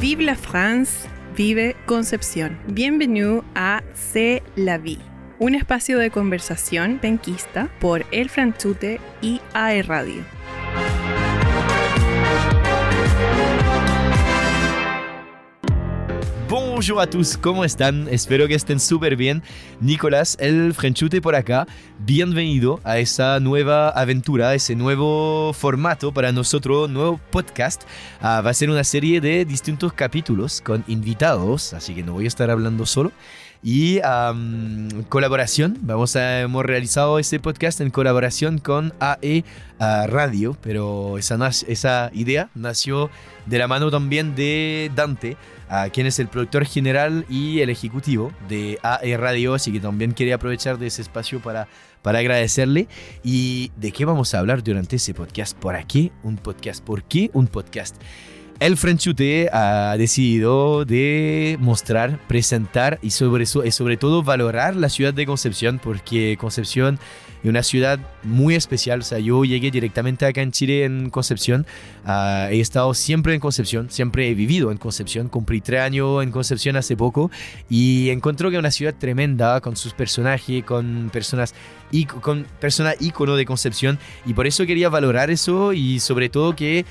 Vive la France, vive Concepción. Bienvenue a C'est la vie, un espacio de conversación penquista por El Franchute y AE Radio. Bonjour a tous, ¿cómo están? Espero que estén súper bien. Nicolás, el Frenchute por acá. Bienvenido a esa nueva aventura, ese nuevo formato para nosotros, nuevo podcast. Ah, va a ser una serie de distintos capítulos con invitados, así que no voy a estar hablando solo y colaboración. Vamos a, hemos realizado ese podcast en colaboración con AE Radio, pero esa, esa idea nació de la mano también de Dante, a quien es el productor general y el ejecutivo de AE Radio, así que también quería aprovechar de ese espacio para, para agradecerle. ¿Y de qué vamos a hablar durante ese podcast? ¿Por qué un podcast? ¿Por qué un podcast? el Frenchute ha decidido de mostrar, presentar y sobre, sobre todo valorar la ciudad de Concepción, porque Concepción es una ciudad muy especial. O sea, yo llegué directamente acá en Chile, en Concepción. Ah, he estado siempre en Concepción, siempre he vivido en Concepción. Cumplí tres años en Concepción hace poco y encuentro que es una ciudad tremenda con sus personajes, con personas y con personas ícono de Concepción y por eso quería valorar eso y sobre todo que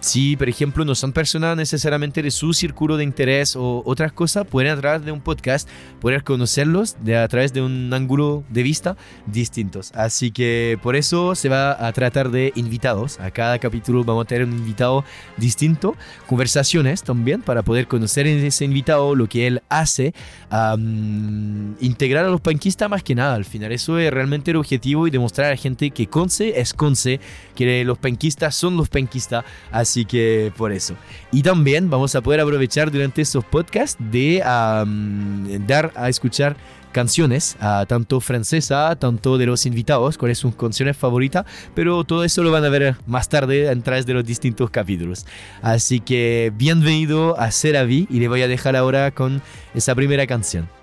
si, por ejemplo, no son personas necesariamente de su círculo de interés o otras cosas, pueden a través de un podcast poder conocerlos de, a través de un ángulo de vista distintos. Así que por eso se va a tratar de invitados. A cada capítulo vamos a tener un invitado distinto, conversaciones también para poder conocer en ese invitado lo que él hace, integrar a los panquistas más que nada. Al final, eso es realmente el objetivo y demostrar a la gente que Conce es Conce, que los panquistas son los panquistas. Que por eso. Y también vamos a poder aprovechar durante estos podcasts de dar a escuchar canciones, tanto francesa, tanto de los invitados, cuáles son sus canciones favoritas, pero todo eso lo van a ver más tarde a través de los distintos capítulos. Así que bienvenido a Seravi y le voy a dejar ahora con esa primera canción.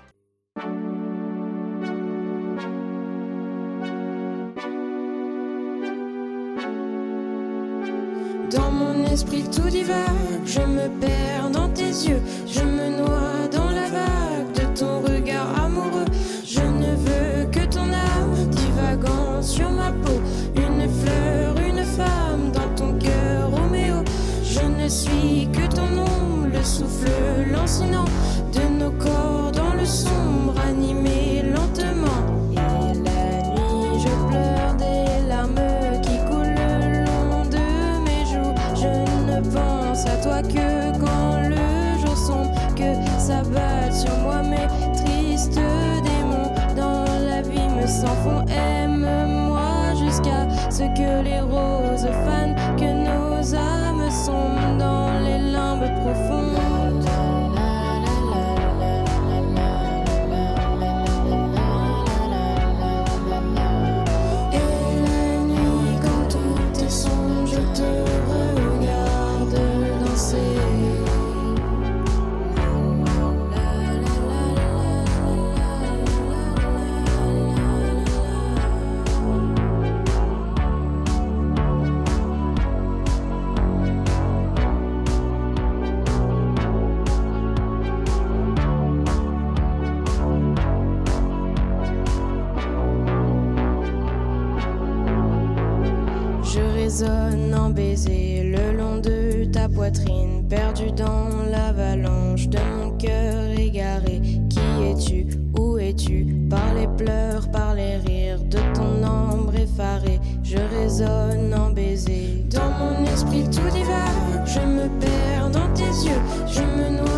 de mon cœur égaré. Qui es-tu? Où es-tu? Par les pleurs, par les rires de ton ombre effarée, je résonne en baisers. Dans mon esprit tout divers, je me perds dans tes yeux, je me noie.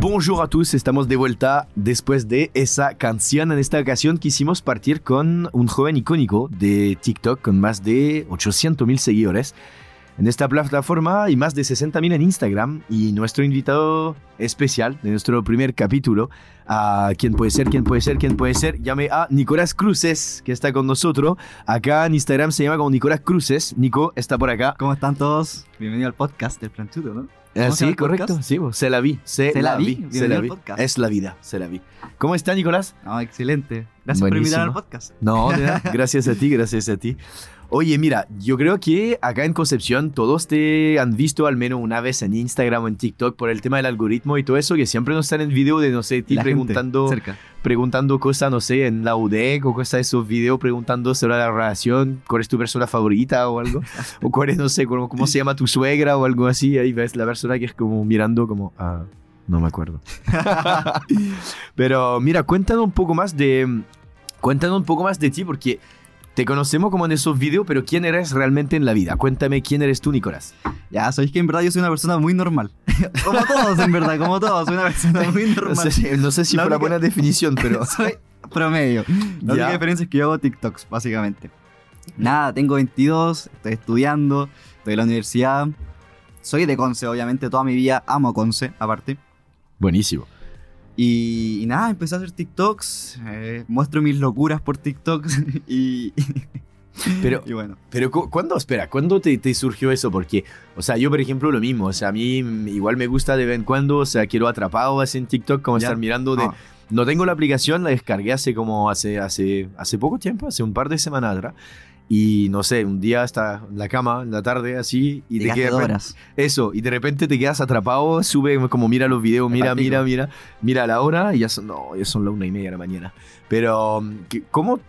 Bonjour a todos, estamos de vuelta después de esa canción. En esta ocasión quisimos partir con un joven icónico de TikTok con más de 800 mil seguidores en esta plataforma y más de 60 mil en Instagram. Y nuestro invitado especial de nuestro primer capítulo, a quién puede ser, quién puede ser, quién puede ser, llame a Nicolás Cruces, que está con nosotros. Acá en Instagram se llama como Nicolás Cruces. Nico está por acá. ¿Cómo están todos? Bienvenido al podcast del Planchudo, ¿no? Eh, ¿Cómo se sí, correcto. podcast? Sí, se la vi. Se, Se la vi. Se la vi. podcast. Es la vida, se la vi. ¿Cómo está, Nicolás? No, excelente. Gracias por invitarme al podcast. No, gracias a ti, gracias a ti. Oye, mira, yo creo que acá en Concepción todos te han visto al menos una vez en Instagram o en TikTok por el tema del algoritmo y todo eso, que siempre nos salen video de, no sé, ti La preguntando, cerca. preguntando cosas, no sé, en la UDEC o cosas de esos videos preguntando sobre la relación, cuál es tu persona favorita o algo, o cuál es, no sé, cómo, cómo se llama tu suegra o algo así, ahí ves la persona que es como mirando como, ah, no me acuerdo. Pero mira, cuéntanos un poco más de, cuéntanos un poco más de ti porque te conocemos como en esos videos, pero ¿quién eres realmente en la vida? Cuéntame quién eres tú, Nicolás. Ya, sabéis que en verdad yo soy una persona muy normal. como todos, en verdad, como todos. Soy una persona muy No normal. sé, no sé si La fue la única- buena definición, pero... soy promedio. La única diferencia es que yo hago TikToks, básicamente. Nada, tengo 22, estoy estudiando, estoy en la universidad. Soy de Conce, obviamente, toda mi vida amo Conce, aparte. Buenísimo. Y, y nada, empecé a hacer TikToks, eh, muestro mis locuras por TikToks y, Pero, y bueno. pero cu- ¿cuándo, espera, cuándo te, te surgió eso? Porque, o sea, yo, por ejemplo, lo mismo. O sea, a mí igual me gusta de vez en cuando, o sea, quiero atrapado así en TikTok, como Ya. estar mirando de... Ah, No tengo la aplicación, la descargué hace como hace, hace, hace poco tiempo, hace un par de semanas atrás. Y no sé, un día hasta en la cama, en la tarde, así, y te llegaste quedas. dos horas. Eso, y de repente te quedas atrapado, sube como mira los videos, mira, mira, mira, mira la hora, y ya son, no, ya son la una y media de la mañana. Pero, ¿qué- ¿cómo?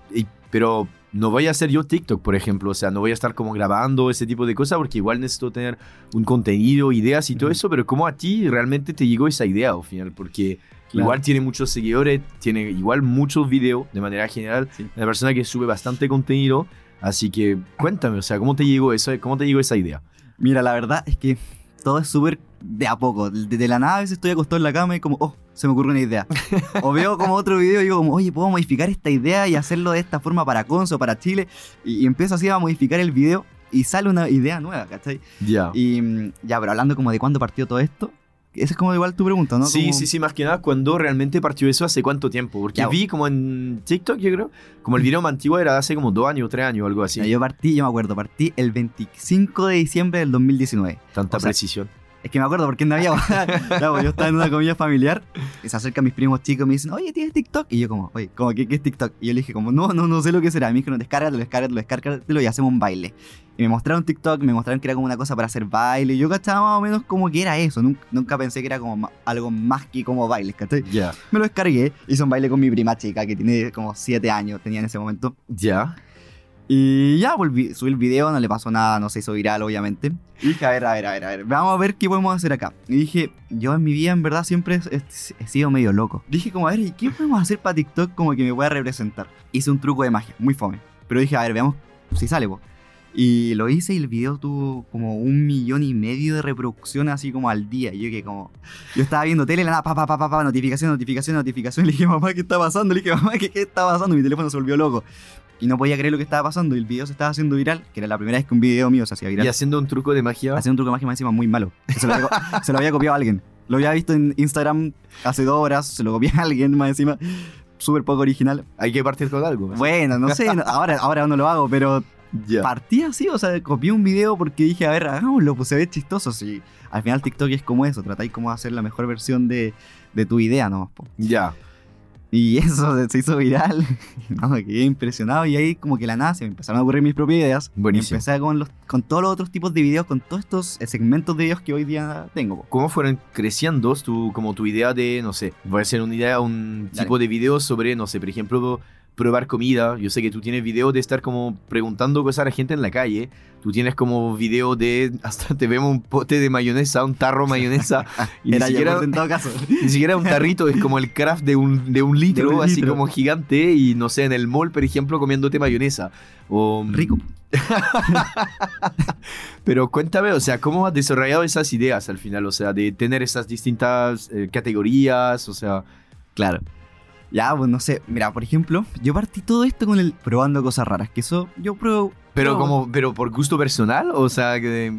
Pero no voy a hacer yo TikTok, por ejemplo, o sea, no voy a estar como grabando ese tipo de cosas, porque igual necesito tener un contenido, ideas y todo eso, pero ¿cómo a ti realmente te llegó esa idea al final? Porque Claro. igual tiene muchos seguidores, tiene igual muchos videos de manera general, Sí. una persona que sube bastante contenido, así que cuéntame, o sea, ¿cómo te llegó eso? ¿Cómo te llegó esa idea? Mira, la verdad es que todo es súper de a poco. De, la nada a veces estoy acostado en la cama y como, oh, se me ocurre una idea. o veo como otro video y digo como, oye, puedo modificar esta idea y hacerlo de esta forma para Conso, para Chile. Y, y empiezo así a modificar el video y sale una idea nueva, ¿cachai? Ya. Y mm, ya, pero hablando como de cuándo partió todo esto, esa es como igual tu pregunta, ¿no? Sí, Como- sí, sí, más que nada, cuando realmente partió eso? ¿Hace cuánto tiempo? Porque Ya. vi como en TikTok, yo creo, como el video más antiguo era hace como dos años, tres años, algo así. Ya, Yo partí, yo me acuerdo, partí el 25 de diciembre del 2019. Tanta o sea, precisión. Es que me acuerdo porque Navidad, ya, pues, yo estaba en una comida familiar y se acercan mis primos chicos y me dicen, oye, ¿tienes TikTok? Y yo como, oye, como, ¿qué, qué es TikTok? Y yo le dije como, no, no, no sé lo que será. Y me dijeron, descárgatelo, descárgatelo, descárgatelo y hacemos un baile. Y me mostraron TikTok, me mostraron que era como una cosa para hacer baile. Y yo cachaba más o menos como que era eso. Nunca, nunca pensé que era como algo más que como bailes, ¿cachai? Ya. Me lo descargué, hice un baile con mi prima chica que tiene como 7 años, tenía en ese momento. Ya. Y ya volví, subí el video, no le pasó nada, no se hizo viral, obviamente. Y dije, a ver, a ver, a ver, a ver, vamos a ver qué podemos hacer acá. Y dije, yo en mi vida, en verdad, siempre he, he- sido medio loco. Dije, como, a ver, ¿y qué podemos hacer para TikTok como que me pueda representar? Hice un truco de magia, muy fome. Pero dije, a ver, veamos si sale, po. Y lo hice y el video tuvo como un millón y medio de reproducciones así como al día. Y yo que como... Yo estaba viendo tele, la nada, pa, pa, pa, pa, notificación, notificación, notificación. Le dije, mamá, ¿qué está pasando? Le dije, mamá, ¿qué, qué está pasando? Mi teléfono se volvió loco. Y no podía creer lo que estaba pasando. Y el video se estaba haciendo viral, que era la primera vez que un video mío se hacía viral. Y haciendo un truco de magia. Hacía un truco de magia más encima muy malo. Se lo, había, se lo había copiado a alguien. Lo había visto en Instagram hace dos horas, se lo copié a alguien más encima. Súper poco original. Hay que partir con algo. Bueno, no sé, no- ahora, ahora no lo hago, pero Ya. partí así, o sea, copié un video porque dije, a ver, hagámoslo, pues se ve chistoso. Sí. Al final TikTok es como eso, tratáis como de hacer la mejor versión de, de tu idea nomás. Ya. Y eso se hizo viral. no, me quedé impresionado y ahí como que la nada se me empezaron a ocurrir mis propias ideas. Buenísimo. Y empecé con, los, con todos los otros tipos de videos, con todos estos eh, segmentos de videos que hoy día tengo. po. ¿Cómo fueron creciendo tu, como tu idea de, no sé, voy a hacer una idea, un Dale. tipo de video sobre, no sé, por ejemplo, probar comida. Yo sé que tú tienes videos de estar como preguntando cosas a la gente en la calle. Tú tienes como video de, hasta te vemos un pote de mayonesa, un tarro de mayonesa. y ni Era siquiera, yogur en todo caso. ni siquiera un tarrito, es como el craft de un, de un litro, De un así litro. como gigante. Y no sé, en el mall, por ejemplo, comiéndote mayonesa. O, Rico. Pero cuéntame, o sea, ¿cómo has desarrollado esas ideas al final? O sea, de tener esas distintas eh, categorías, o sea... Claro. Ya, pues no sé. Mira, por ejemplo, yo partí todo esto con el probando cosas raras. Que eso yo pruebo. Pero pruebo- como, pero por gusto personal, o sea, que...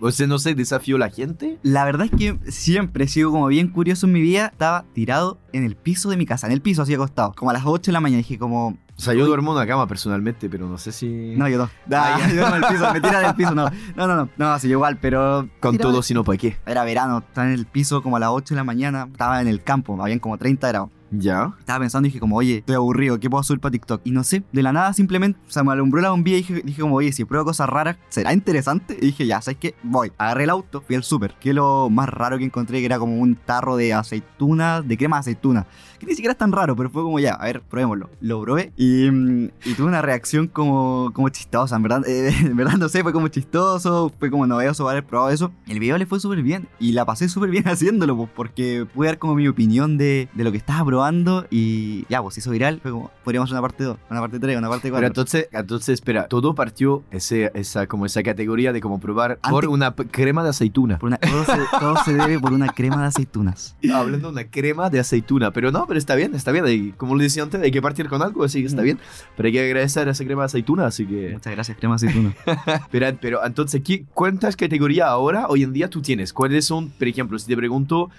O sea, no sé, desafío a la gente. La verdad es que siempre he sido como bien curioso en mi vida. Estaba tirado en el piso de mi casa, en el piso así acostado. Como a las 8 de la mañana dije como... O sea, yo duermo en una cama personalmente, pero no sé si... No, yo no. Ah, Ah, yo no, el piso, me tira del piso, no. No, no, no. No, así yo igual, pero... Con tirado todo, si no, ¿para qué? Era verano, estaba en el piso como a las 8 de la mañana. Estaba en el campo, habían como 30 grados. Ya. Estaba pensando y dije como, oye, estoy aburrido, ¿qué puedo subir para TikTok? Y no sé, de la nada simplemente, o sea, me alumbró la bombilla y dije, como, oye, si pruebo cosas raras, ¿será interesante? Y dije, ya, ¿sabes qué? Voy. Agarré el auto, fui al súper, que lo más raro que encontré, que era como un tarro de aceituna, de crema de aceituna. Que ni siquiera es tan raro, pero fue como, ya, a ver, probémoslo. Lo probé y, mm, y tuve una reacción como, como chistosa, en verdad, eh, en verdad no sé, fue como chistoso, fue como novedoso haber probado eso. El video le fue súper bien y la pasé súper bien haciéndolo, pues, porque pude dar como mi opinión de, de lo que estaba probando y ya, pues hizo viral, fue como, podríamos una parte 2, una parte 3, una parte Pero 4. entonces, entonces, espera, todo partió ese, esa, como esa categoría de como probar Antes- por una crema de aceituna. Por una- todo, se, todo se debe por una crema de aceitunas. Hablando de una crema de aceituna, pero no, pero está bien, está bien. Y como le decía antes, hay que partir con algo, así que está Mm. bien. Pero hay que agradecer a esa crema de aceituna, así que... Muchas gracias, crema de aceituna. Pero, pero entonces, ¿qué, ¿cuántas categorías ahora, hoy en día, tú tienes? ¿Cuáles son, por ejemplo, si te pregunto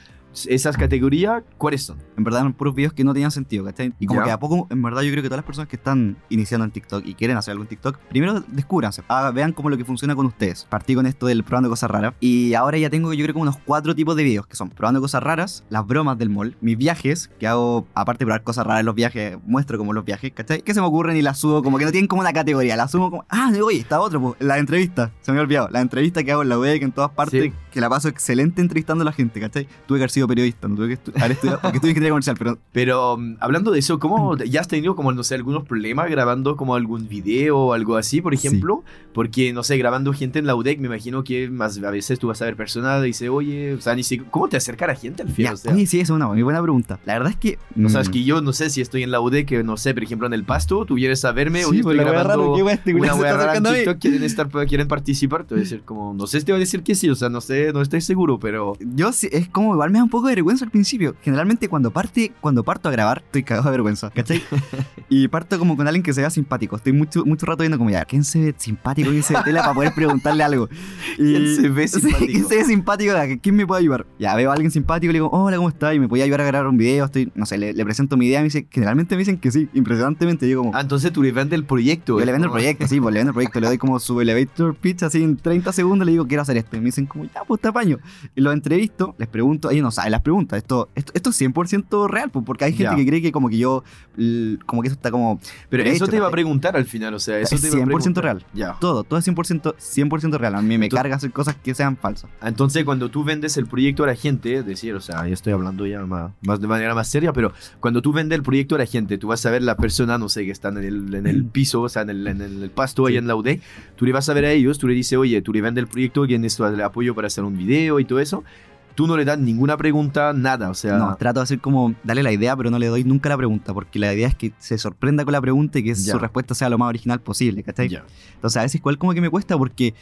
esas categorías, cuáles son? En verdad eran puros videos que no tenían sentido, ¿cachai? Y como que a poco, en verdad yo creo que todas las personas que están iniciando en TikTok y quieren hacer algo en TikTok, primero descúbranse, ah, vean como lo que funciona con ustedes. Partí con esto del probando cosas raras y ahora ya tengo yo creo como unos cuatro tipos de videos que son probando cosas raras, las bromas del mall, mis viajes, que hago, aparte de probar cosas raras en los viajes, muestro como los viajes, ¿cachai? Que se me ocurren y las subo como que no tienen como una categoría, las subo como, ah, oye, está otro, po, la entrevista, se me había olvidado, la entrevista que hago en la UDEC en todas partes, Sí. que la paso excelente entrevistando a la gente, ¿cachai? Tuve que haber sido periodista, no tuve que estu- haber estudiado, porque estudié ingeniería comercial, pero Pero mm, hablando de eso, ¿cómo ya has tenido como, no sé, algunos problemas grabando como algún video o algo así, por Sí. ejemplo? Porque, no sé, grabando gente en la UDEC, me imagino que más a veces tú vas a ver personas y dices, oye, o sea, ni si, ¿cómo te acerca la gente al final? O sea, sí, esa es una muy buena pregunta. La verdad es que. O sea, es mm, que yo no sé si estoy en la UDEC, no sé, por ejemplo, en el pasto, tú vienes a verme, sí, oye, pues, estoy grabando wea este una rara en a. TikTok, quieren, estar, quieren participar, te voy a decir como, no sé si te voy a decir que sí, o sea, no sé, no estoy seguro, pero... Yo sí, es como igual me da un poco de vergüenza al principio. Generalmente cuando parte, cuando parto a grabar, estoy cagado de vergüenza, ¿cachai? y parto como con alguien que se vea simpático. Estoy mucho, mucho rato viendo como ya, ¿quién se ve simpático? ¿Quién se ve tela para poder preguntarle algo? Y, ¿Quién se ve simpático? ¿Quién se ve simpático? ¿Quién me puede ayudar? Ya veo a alguien simpático y le digo, hola, ¿cómo estás? Y me puede ayudar a grabar un video. Estoy, no sé, le, le presento mi idea y me dice, generalmente me dicen que sí, impresionantemente. Yo como, Ah, entonces tú le vendes el proyecto. Yo le vendo el proyecto, sí, pues le vendo el proyecto, le doy como su elevator pitch así en 30 segundos, le digo quiero hacer esto. Y me dicen como, ya, pues te apaño. Y los entrevisto, les pregunto, ellos no saben las preguntas. Esto, esto, esto es 100% real, porque hay gente que cree que como que yo, como que eso está como Pero eso hecho, te iba a preguntar al final, o sea, eso Es te iba a 100% preguntar. real. Ya. todo, todo es 100%, 100% real. A mí me Entonces- carga hacer cosas que sean falsas. Entonces, cuando tú vendes el proyecto a la gente, es decir, o sea, ya estoy hablando ya más, más de manera más seria, pero cuando tú vendes el proyecto a la gente, tú vas a ver la persona, no sé, que están en el, en el piso, o sea, en el, en el pasto ahí en la UD, tú le vas a ver a ellos, tú le dices, oye, tú le vendes el proyecto, que necesitas el apoyo para hacer un video y todo eso, tú no le das ninguna pregunta, nada, o sea... No, trato de hacer como darle la idea, pero no le doy nunca la pregunta, porque la idea es que se sorprenda con la pregunta y que Ya. su respuesta sea lo más original posible, ¿cachai? ya. Entonces a veces igual como que me cuesta porque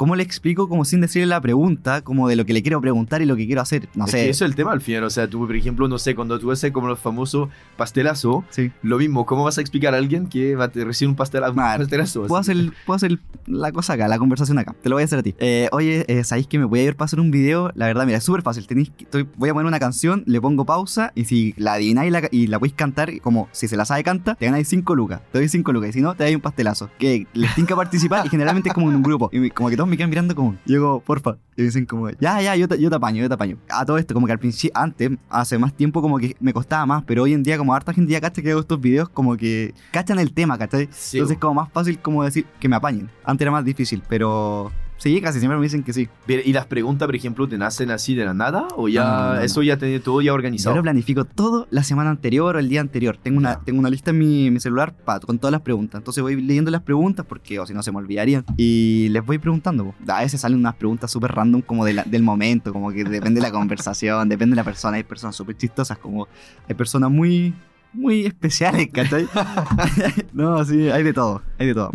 ¿cómo le explico como sin decirle la pregunta, como de lo que le quiero preguntar y lo que quiero hacer? No Es sé. que eso es el tema al final, o sea, tú, por ejemplo, no sé, cuando tú haces como los famosos pastelazo, Sí. lo mismo, ¿cómo vas a explicar a alguien que va a recibir un un Ah, pastelazo? Puedo hacer, puedo hacer la cosa acá, la conversación acá. Te lo voy a hacer a ti. Eh, oye, eh, ¿sabéis que me voy a ir para hacer un video? La verdad, mira, es súper fácil. Tenéis estoy- voy a poner una canción, le pongo pausa y si la adivináis y la, y la podéis cantar, como si se la sabe canta, te ganáis 5 lucas. Te doy 5 lucas y si no, te doy un pastelazo. Que les tienen que participar y generalmente es como en un grupo. Y como que todos me quedan mirando como, y como, porfa. Y dicen como, ya, ya, yo te, yo te apaño, yo te apaño. A todo esto, como que al principio, antes, hace más tiempo como que me costaba más, pero hoy en día como harta gente ya cacha que hago estos videos, como que cachan el tema, ¿cachai? Sí, Entonces es como más fácil como decir que me apañen. Antes era más difícil, pero sí, casi siempre me dicen que sí. Pero, ¿Y las preguntas, por ejemplo, te nacen así de la nada? ¿O ya No, no, no, no. eso ya tiene todo ya Yo organizado? lo planifico todo la semana anterior o el día anterior. Tengo una, Ya. tengo una lista en mi, celular pa- con todas las preguntas. Entonces voy leyendo las preguntas porque o si no se me olvidarían. Y les voy preguntando. po. A veces salen unas preguntas súper random como de la- del momento, como que depende de la conversación, depende de la persona. Hay personas súper chistosas, como hay personas muy muy especiales, ¿cachai? no, sí, hay de todo, hay de todo.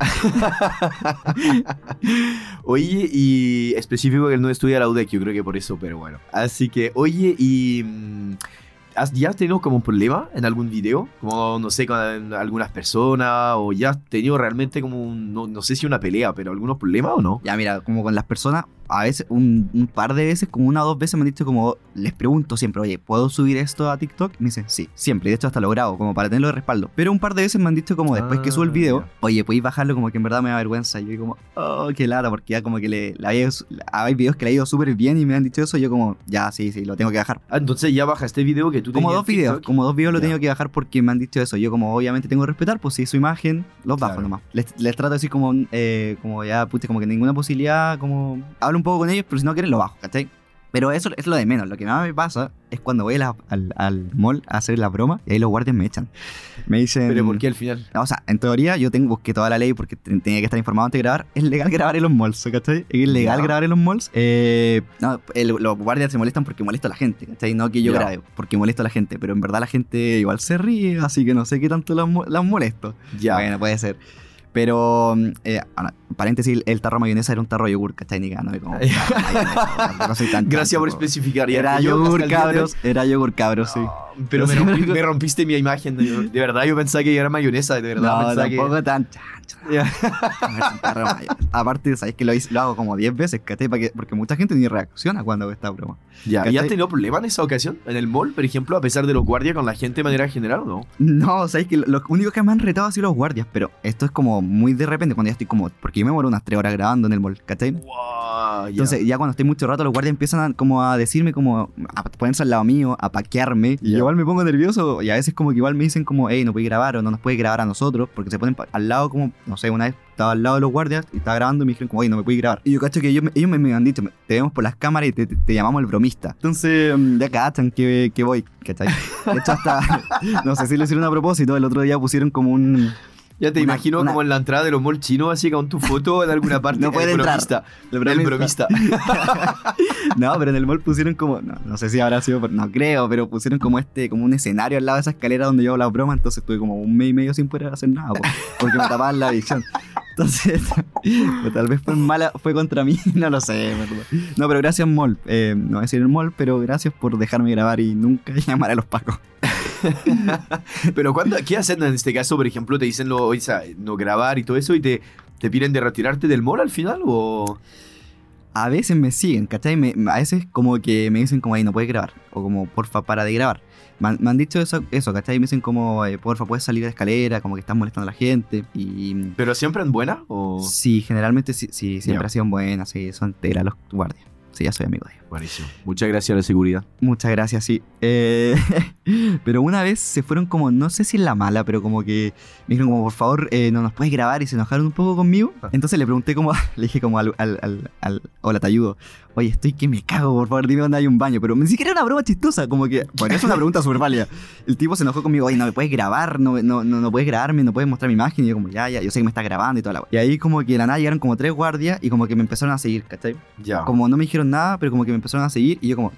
Oye, y específico que él no estudia la UDEC, yo creo que por eso, pero bueno. Así que, oye, y... mm, ¿Has, ¿Ya has tenido como un problema en algún video? Como, no sé, con algunas personas, o ya has tenido realmente como un, no, no sé si una pelea, pero algunos problemas o no? Ya, mira, como con las personas, a veces, un, un par de veces, como una o dos veces me han dicho como, les pregunto siempre, oye, ¿puedo subir esto a TikTok? Y me dicen, sí, siempre, y de hecho hasta lo grabo, como para tenerlo de respaldo. Pero un par de veces me han dicho como, después que subo el Ah, video, ya. oye, ¿podéis bajarlo? Como que en verdad me da vergüenza. Y yo como, oh, qué lata, porque ya como que le, le había, hay videos que le ha ido súper bien y me han dicho eso, yo como, ya, sí, sí, lo tengo que bajar. Ah, entonces ya baja este video que tú Como dos videos, TikTok. como dos videos lo he tenido que bajar porque me han dicho eso. Yo como obviamente tengo que respetar, pues si es su imagen, los bajo Claro. nomás. Les, les trato así como, eh, como ya, puta, como que ninguna posibilidad, como... Hablo un poco con ellos, pero si no quieren lo bajo, ¿cachai? Pero eso es lo de menos. Lo que más me pasa es cuando voy la- al, al mall a hacer la broma y ahí los guardias me echan. Me dicen... Pero ¿por qué al final? O sea, en teoría yo tengo, busqué toda la ley porque te- tenía que estar informado antes de grabar. Es legal grabar en los malls, ¿cachai? Es legal grabar en los malls. Eh, no, el- los guardias se molestan porque molesto a la gente, ¿cachai? No que yo Ya. grabe, porque molesto a la gente. Pero en verdad la gente igual se ríe, así que no sé qué tanto las mo- las molesto. Ya. Bueno, puede ser. Pero, mm, eh, ahora, paréntesis, el tarro de mayonesa era un tarro de yogur, ¿cachai? Ni ganándome como... no soy tan Gracias por especificar. Era yogur, de cabros. Era yogur, cabros, sí. Ah, Pero me, rompí- rompiste mi imagen. De, de verdad, yo pensaba que era mayonesa. De verdad, No, pensaba tampoco tan que. De mayonesa. Aparte, sabes que lo, hago como 10 veces, ¿cachai? Porque mucha gente ni reacciona cuando hago esta broma. Ya, ¿Y has tenido problemas en esa ocasión? ¿En el mall, por ejemplo, a pesar de los guardias con la gente de manera general o no? No, sabes que lo- los únicos que me han retado han sido los guardias, pero esto es como muy de repente cuando ya estoy como. Porque yo me muero unas 3 horas grabando en el mall, ¿cachai? Wow. Entonces, ya cuando estoy mucho rato, los guardias empiezan a, como a decirme, como a ponerse al lado mío, a paquearme. Y Ya. igual me pongo nervioso. Y a veces, como que igual me dicen, como, hey, no puedes grabar o no nos puedes grabar a nosotros. Porque se ponen al lado, como, no sé, una vez estaba al lado de los guardias y estaba grabando y me dijeron, como, oye, no me puedes grabar. Y yo cacho que ellos me, ellos me, me han dicho, te vemos por las cámaras y te, te- te llamamos el bromista. Entonces, mm, ya cachan que, que voy, ¿cachai? De hecho, hasta, no sé si lo hicieron a propósito. El otro día pusieron como un. Ya te una- imagino una- como en la entrada de los malls chinos, así con tu foto en alguna parte. No puede el entrar. bromista. El bromista. No, pero en el mall pusieron como, no, no sé si habrá sido, por- no creo, pero pusieron como este, como un escenario al lado de esa escalera donde yo hago la broma, entonces estuve como un mes y medio sin poder hacer nada, po, porque me tapaban la visión. Entonces, pues, tal vez fue mala, fue contra mí, no lo sé. No, pero gracias mall, eh, no voy a decir el mall, pero gracias por dejarme grabar y nunca llamar a los pacos. Pero cuando, ¿qué hacen en este caso? Por ejemplo, te dicen lo, no grabar y todo eso y te, te piden de retirarte del mall al final o... A veces me siguen, ¿cachai? Me- a veces como que me dicen como, ahí no puedes grabar, o como, porfa, para de grabar. Me han, me han dicho eso, eso, ¿cachai? Me dicen como, eh, porfa, puedes salir de la escalera, como que estás molestando a la gente. Y ¿Pero siempre en buena o...? sí, generalmente sí, sí siempre Ya. ha sido buenas, sí, son teras los guardias. Sí, ya soy amigo de ellos. Buenísimo. Muchas gracias a la seguridad. Muchas gracias, sí. Eh, pero una vez se fueron como, no sé si en la mala, pero como que me dijeron como, por favor, eh, no nos puedes grabar y se enojaron un poco conmigo. Ah. Entonces le pregunté como, le dije como al, al, al, al- hola, te ayudo. Oye, estoy que me cago, por favor, dime dónde hay un baño. Pero ni siquiera era una broma chistosa, como que, bueno, es una pregunta súper válida. El tipo se enojó conmigo, oye, no me puedes grabar, no, no, no, no puedes grabarme, no puedes mostrar mi imagen. Y yo como, ya, ya, yo sé que me estás grabando y toda la. Y ahí como que de la nada llegaron como tres guardias y como que me empezaron a seguir, ¿cachai? Ya. Como no me dijeron nada, pero como que me empezaron a seguir y yo como.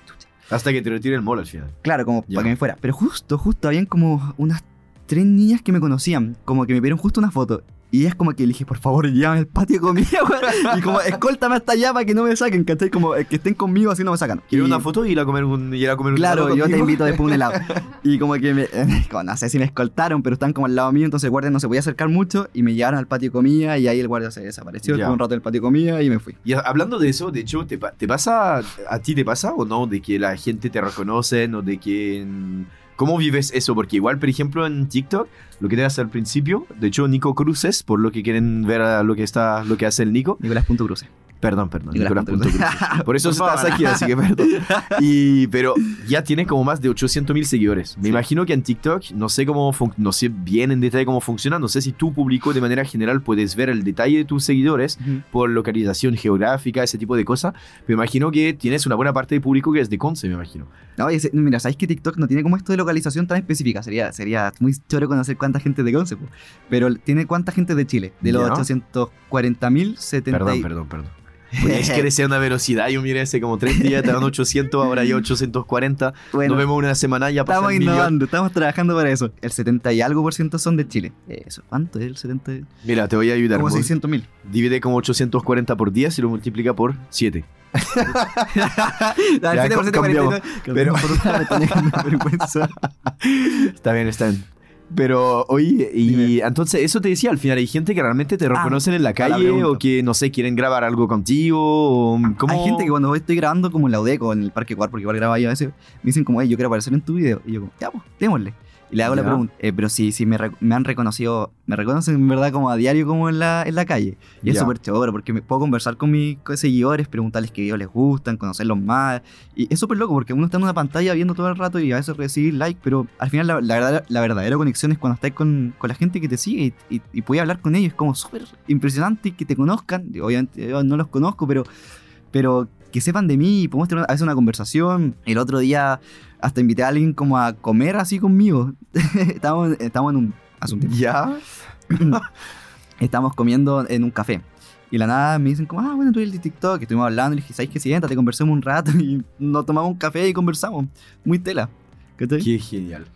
Hasta que te retire el mall al final. Claro, como Ya. para que me fuera. Pero justo, justo, habían como unas tres niñas que me conocían. Como que me pidieron justo una foto. Y ellas como que le dije, por favor, llévame al patio de comida, weón. Y como, escóltame hasta allá para que no me saquen, ¿cachai? Como que estén conmigo así no me sacan. ¿Quieres Y- una foto y ir a comer un, ir a comer un Claro, yo te invito después un helado. Y como que me, como no sé si me escoltaron, pero están como al lado mío, entonces el guardia no se podía acercar mucho y me llevaron al patio de comida y ahí el guardia se desapareció. Estuve un rato en el patio de comida y me fui. Y hablando de eso, de hecho, ¿te, pa- te pasa, a ti te pasa o no? De que la gente te reconoce o de que... ¿Cómo vives eso? Porque igual, por ejemplo, en TikTok, lo que te hace al principio, de hecho, Nico Cruces, por lo que quieren ver lo que está, lo que hace el Nico. Nicolás.cruce. Perdón, perdón. Nicolás punto. Por eso estás aquí, así que perdón. Y, pero ya tiene como más de 800 mil seguidores. Me Sí. imagino que en TikTok, no sé cómo, no sé bien en detalle cómo funciona, no sé si tu público de manera general puedes ver el detalle de tus seguidores por localización geográfica, ese tipo de cosas. Me imagino que tienes una buena parte de público que es de Conce, me imagino. No, ese- mira, ¿sabéis que TikTok no tiene como esto de localización tan específica? Sería, sería muy choro conocer cuánta gente de Conce, pero tiene cuánta gente de Chile. De los Ya. 840.000, 70 Perdón, y- perdón, perdón. Puedes crecer una velocidad. Yo miré hace como tres días, estaban 800, ahora ya 840. Bueno, Nos vemos una semana ya estamos millón. innovando, estamos trabajando para eso. El 70 y algo por ciento son de Chile. Eso, ¿cuánto es el 70? y- Mira, te voy a ayudar. Como Mo- 600 mil. Divide como 840 por 10 y lo multiplica por 7. Ya, com- cambiamos. Pero- Pero... vergüenza. Está bien, está bien. Pero, oye, y Dime. entonces eso te decía, al final hay gente que realmente te Ah, reconocen en la calle o que, no sé, quieren grabar algo contigo. O, ¿cómo? Hay gente que cuando estoy grabando como en la UDEC o en el Parque Cuar, porque igual grabo ahí a veces, me dicen como, hey, yo quiero aparecer en tu video. Y yo como, ya, pues, démosle. Y le hago la pregunta. Eh, pero sí, sí, me, han reconocido, me reconocen en verdad como a diario como en la, en la calle. Y es súper chévere porque me puedo conversar con mis seguidores, preguntarles qué videos les gustan, conocerlos más. Y es súper loco porque uno está en una pantalla viendo todo el rato y a veces recibir like, pero al final la, la verdadera, la verdadera conexión es cuando estás con, con la gente que te sigue y, y, y puedes hablar con ellos. Es como súper impresionante que te conozcan. Obviamente yo no los conozco, pero, pero que sepan de mí y podemos tener a veces una conversación. El otro día hasta invité a alguien como a comer así conmigo. estamos, estamos en un... Hace un tiempo. ¿Ya? Estamos comiendo en un café. Y la nada me dicen como, ah, bueno, tú eres el de TikTok. Y estuvimos hablando y le dije, ¿sabes qué? Siéntate, conversemos un rato. Y nos tomamos un café y conversamos. Muy tela. ¿Cachai? Qué genial.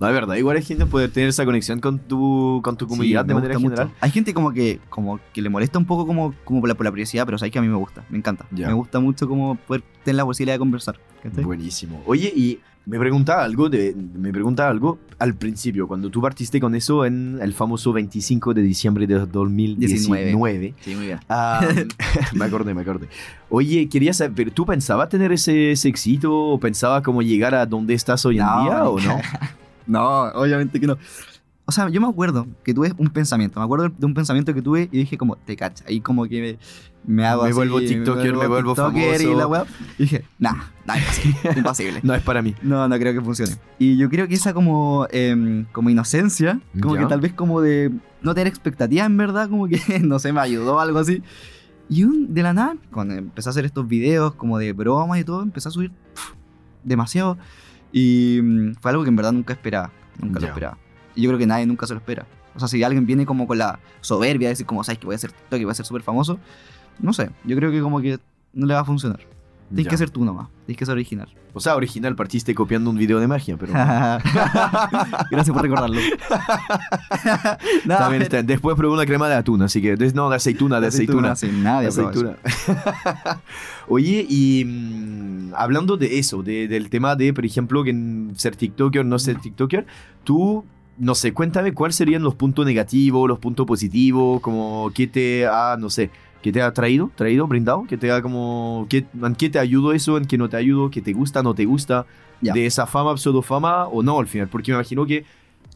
No, de verdad, igual es genial poder tener esa conexión con tu, con tu comunidad Sí, de manera general. mucho. Hay gente como que, como que le molesta un poco como, como por, la, por la privacidad, pero sabes que a mí me gusta, me encanta. Ya. Me gusta mucho como poder tener la posibilidad de conversar. Buenísimo. Oye, y me preguntaba algo, de, me preguntaba algo al principio, cuando tú partiste con eso en el famoso 25 de diciembre de 2019. Sí, muy bien. Ah, me acordé, me acordé. Oye, quería saber, ¿pero ¿tú pensabas tener ese, ese éxito o pensabas como llegar a donde estás hoy en No, día o no? No, obviamente que no. O sea, yo me acuerdo que tuve un pensamiento. Me acuerdo de un pensamiento que tuve y dije como, te cacha. Ahí como que me, me hago Me así, vuelvo tiktoker, me vuelvo tiktoker famoso. Y, la weá. y dije, nah, nah, imposible. imposible. No es para mí. No, no creo que funcione. Y yo creo que esa como, em, como inocencia, como Ya. que tal vez como de no tener expectativas en verdad, como que, no sé, me ayudó algo así. Y un, de la nada, cuando empecé a hacer estos videos como de bromas y todo, empecé a subir pf, demasiado. Y mm, fue algo que en verdad nunca esperaba, nunca lo esperaba. Y yo creo que nadie nunca se lo espera. O sea, si alguien viene como con la soberbia de decir como, sabes que voy a ser TikTok y voy a ser súper famoso, no sé, yo creo que como que no le va a funcionar. Tienes Ya. que ser tú nomás, tienes que ser original. O sea, original, partiste copiando un video de magia, pero... Gracias por recordarlo. No, Está bien, pero- está bien. Después probé una crema de atún, así que... No, de aceituna, de aceituna. Nadie De aceituna. Oye, y mm, hablando de eso, de- del tema de, por ejemplo, que ser TikToker, no ser TikToker, tú, no sé, cuéntame cuáles serían los puntos negativos, los puntos positivos, como qué te ha, no sé, qué te ha traído, traído, brindado, que te ha como, qué, en qué te ayudó eso, en qué no te ayudó, qué te gusta, no te gusta, Ya. de esa fama, pseudofama o no al final, porque me imagino que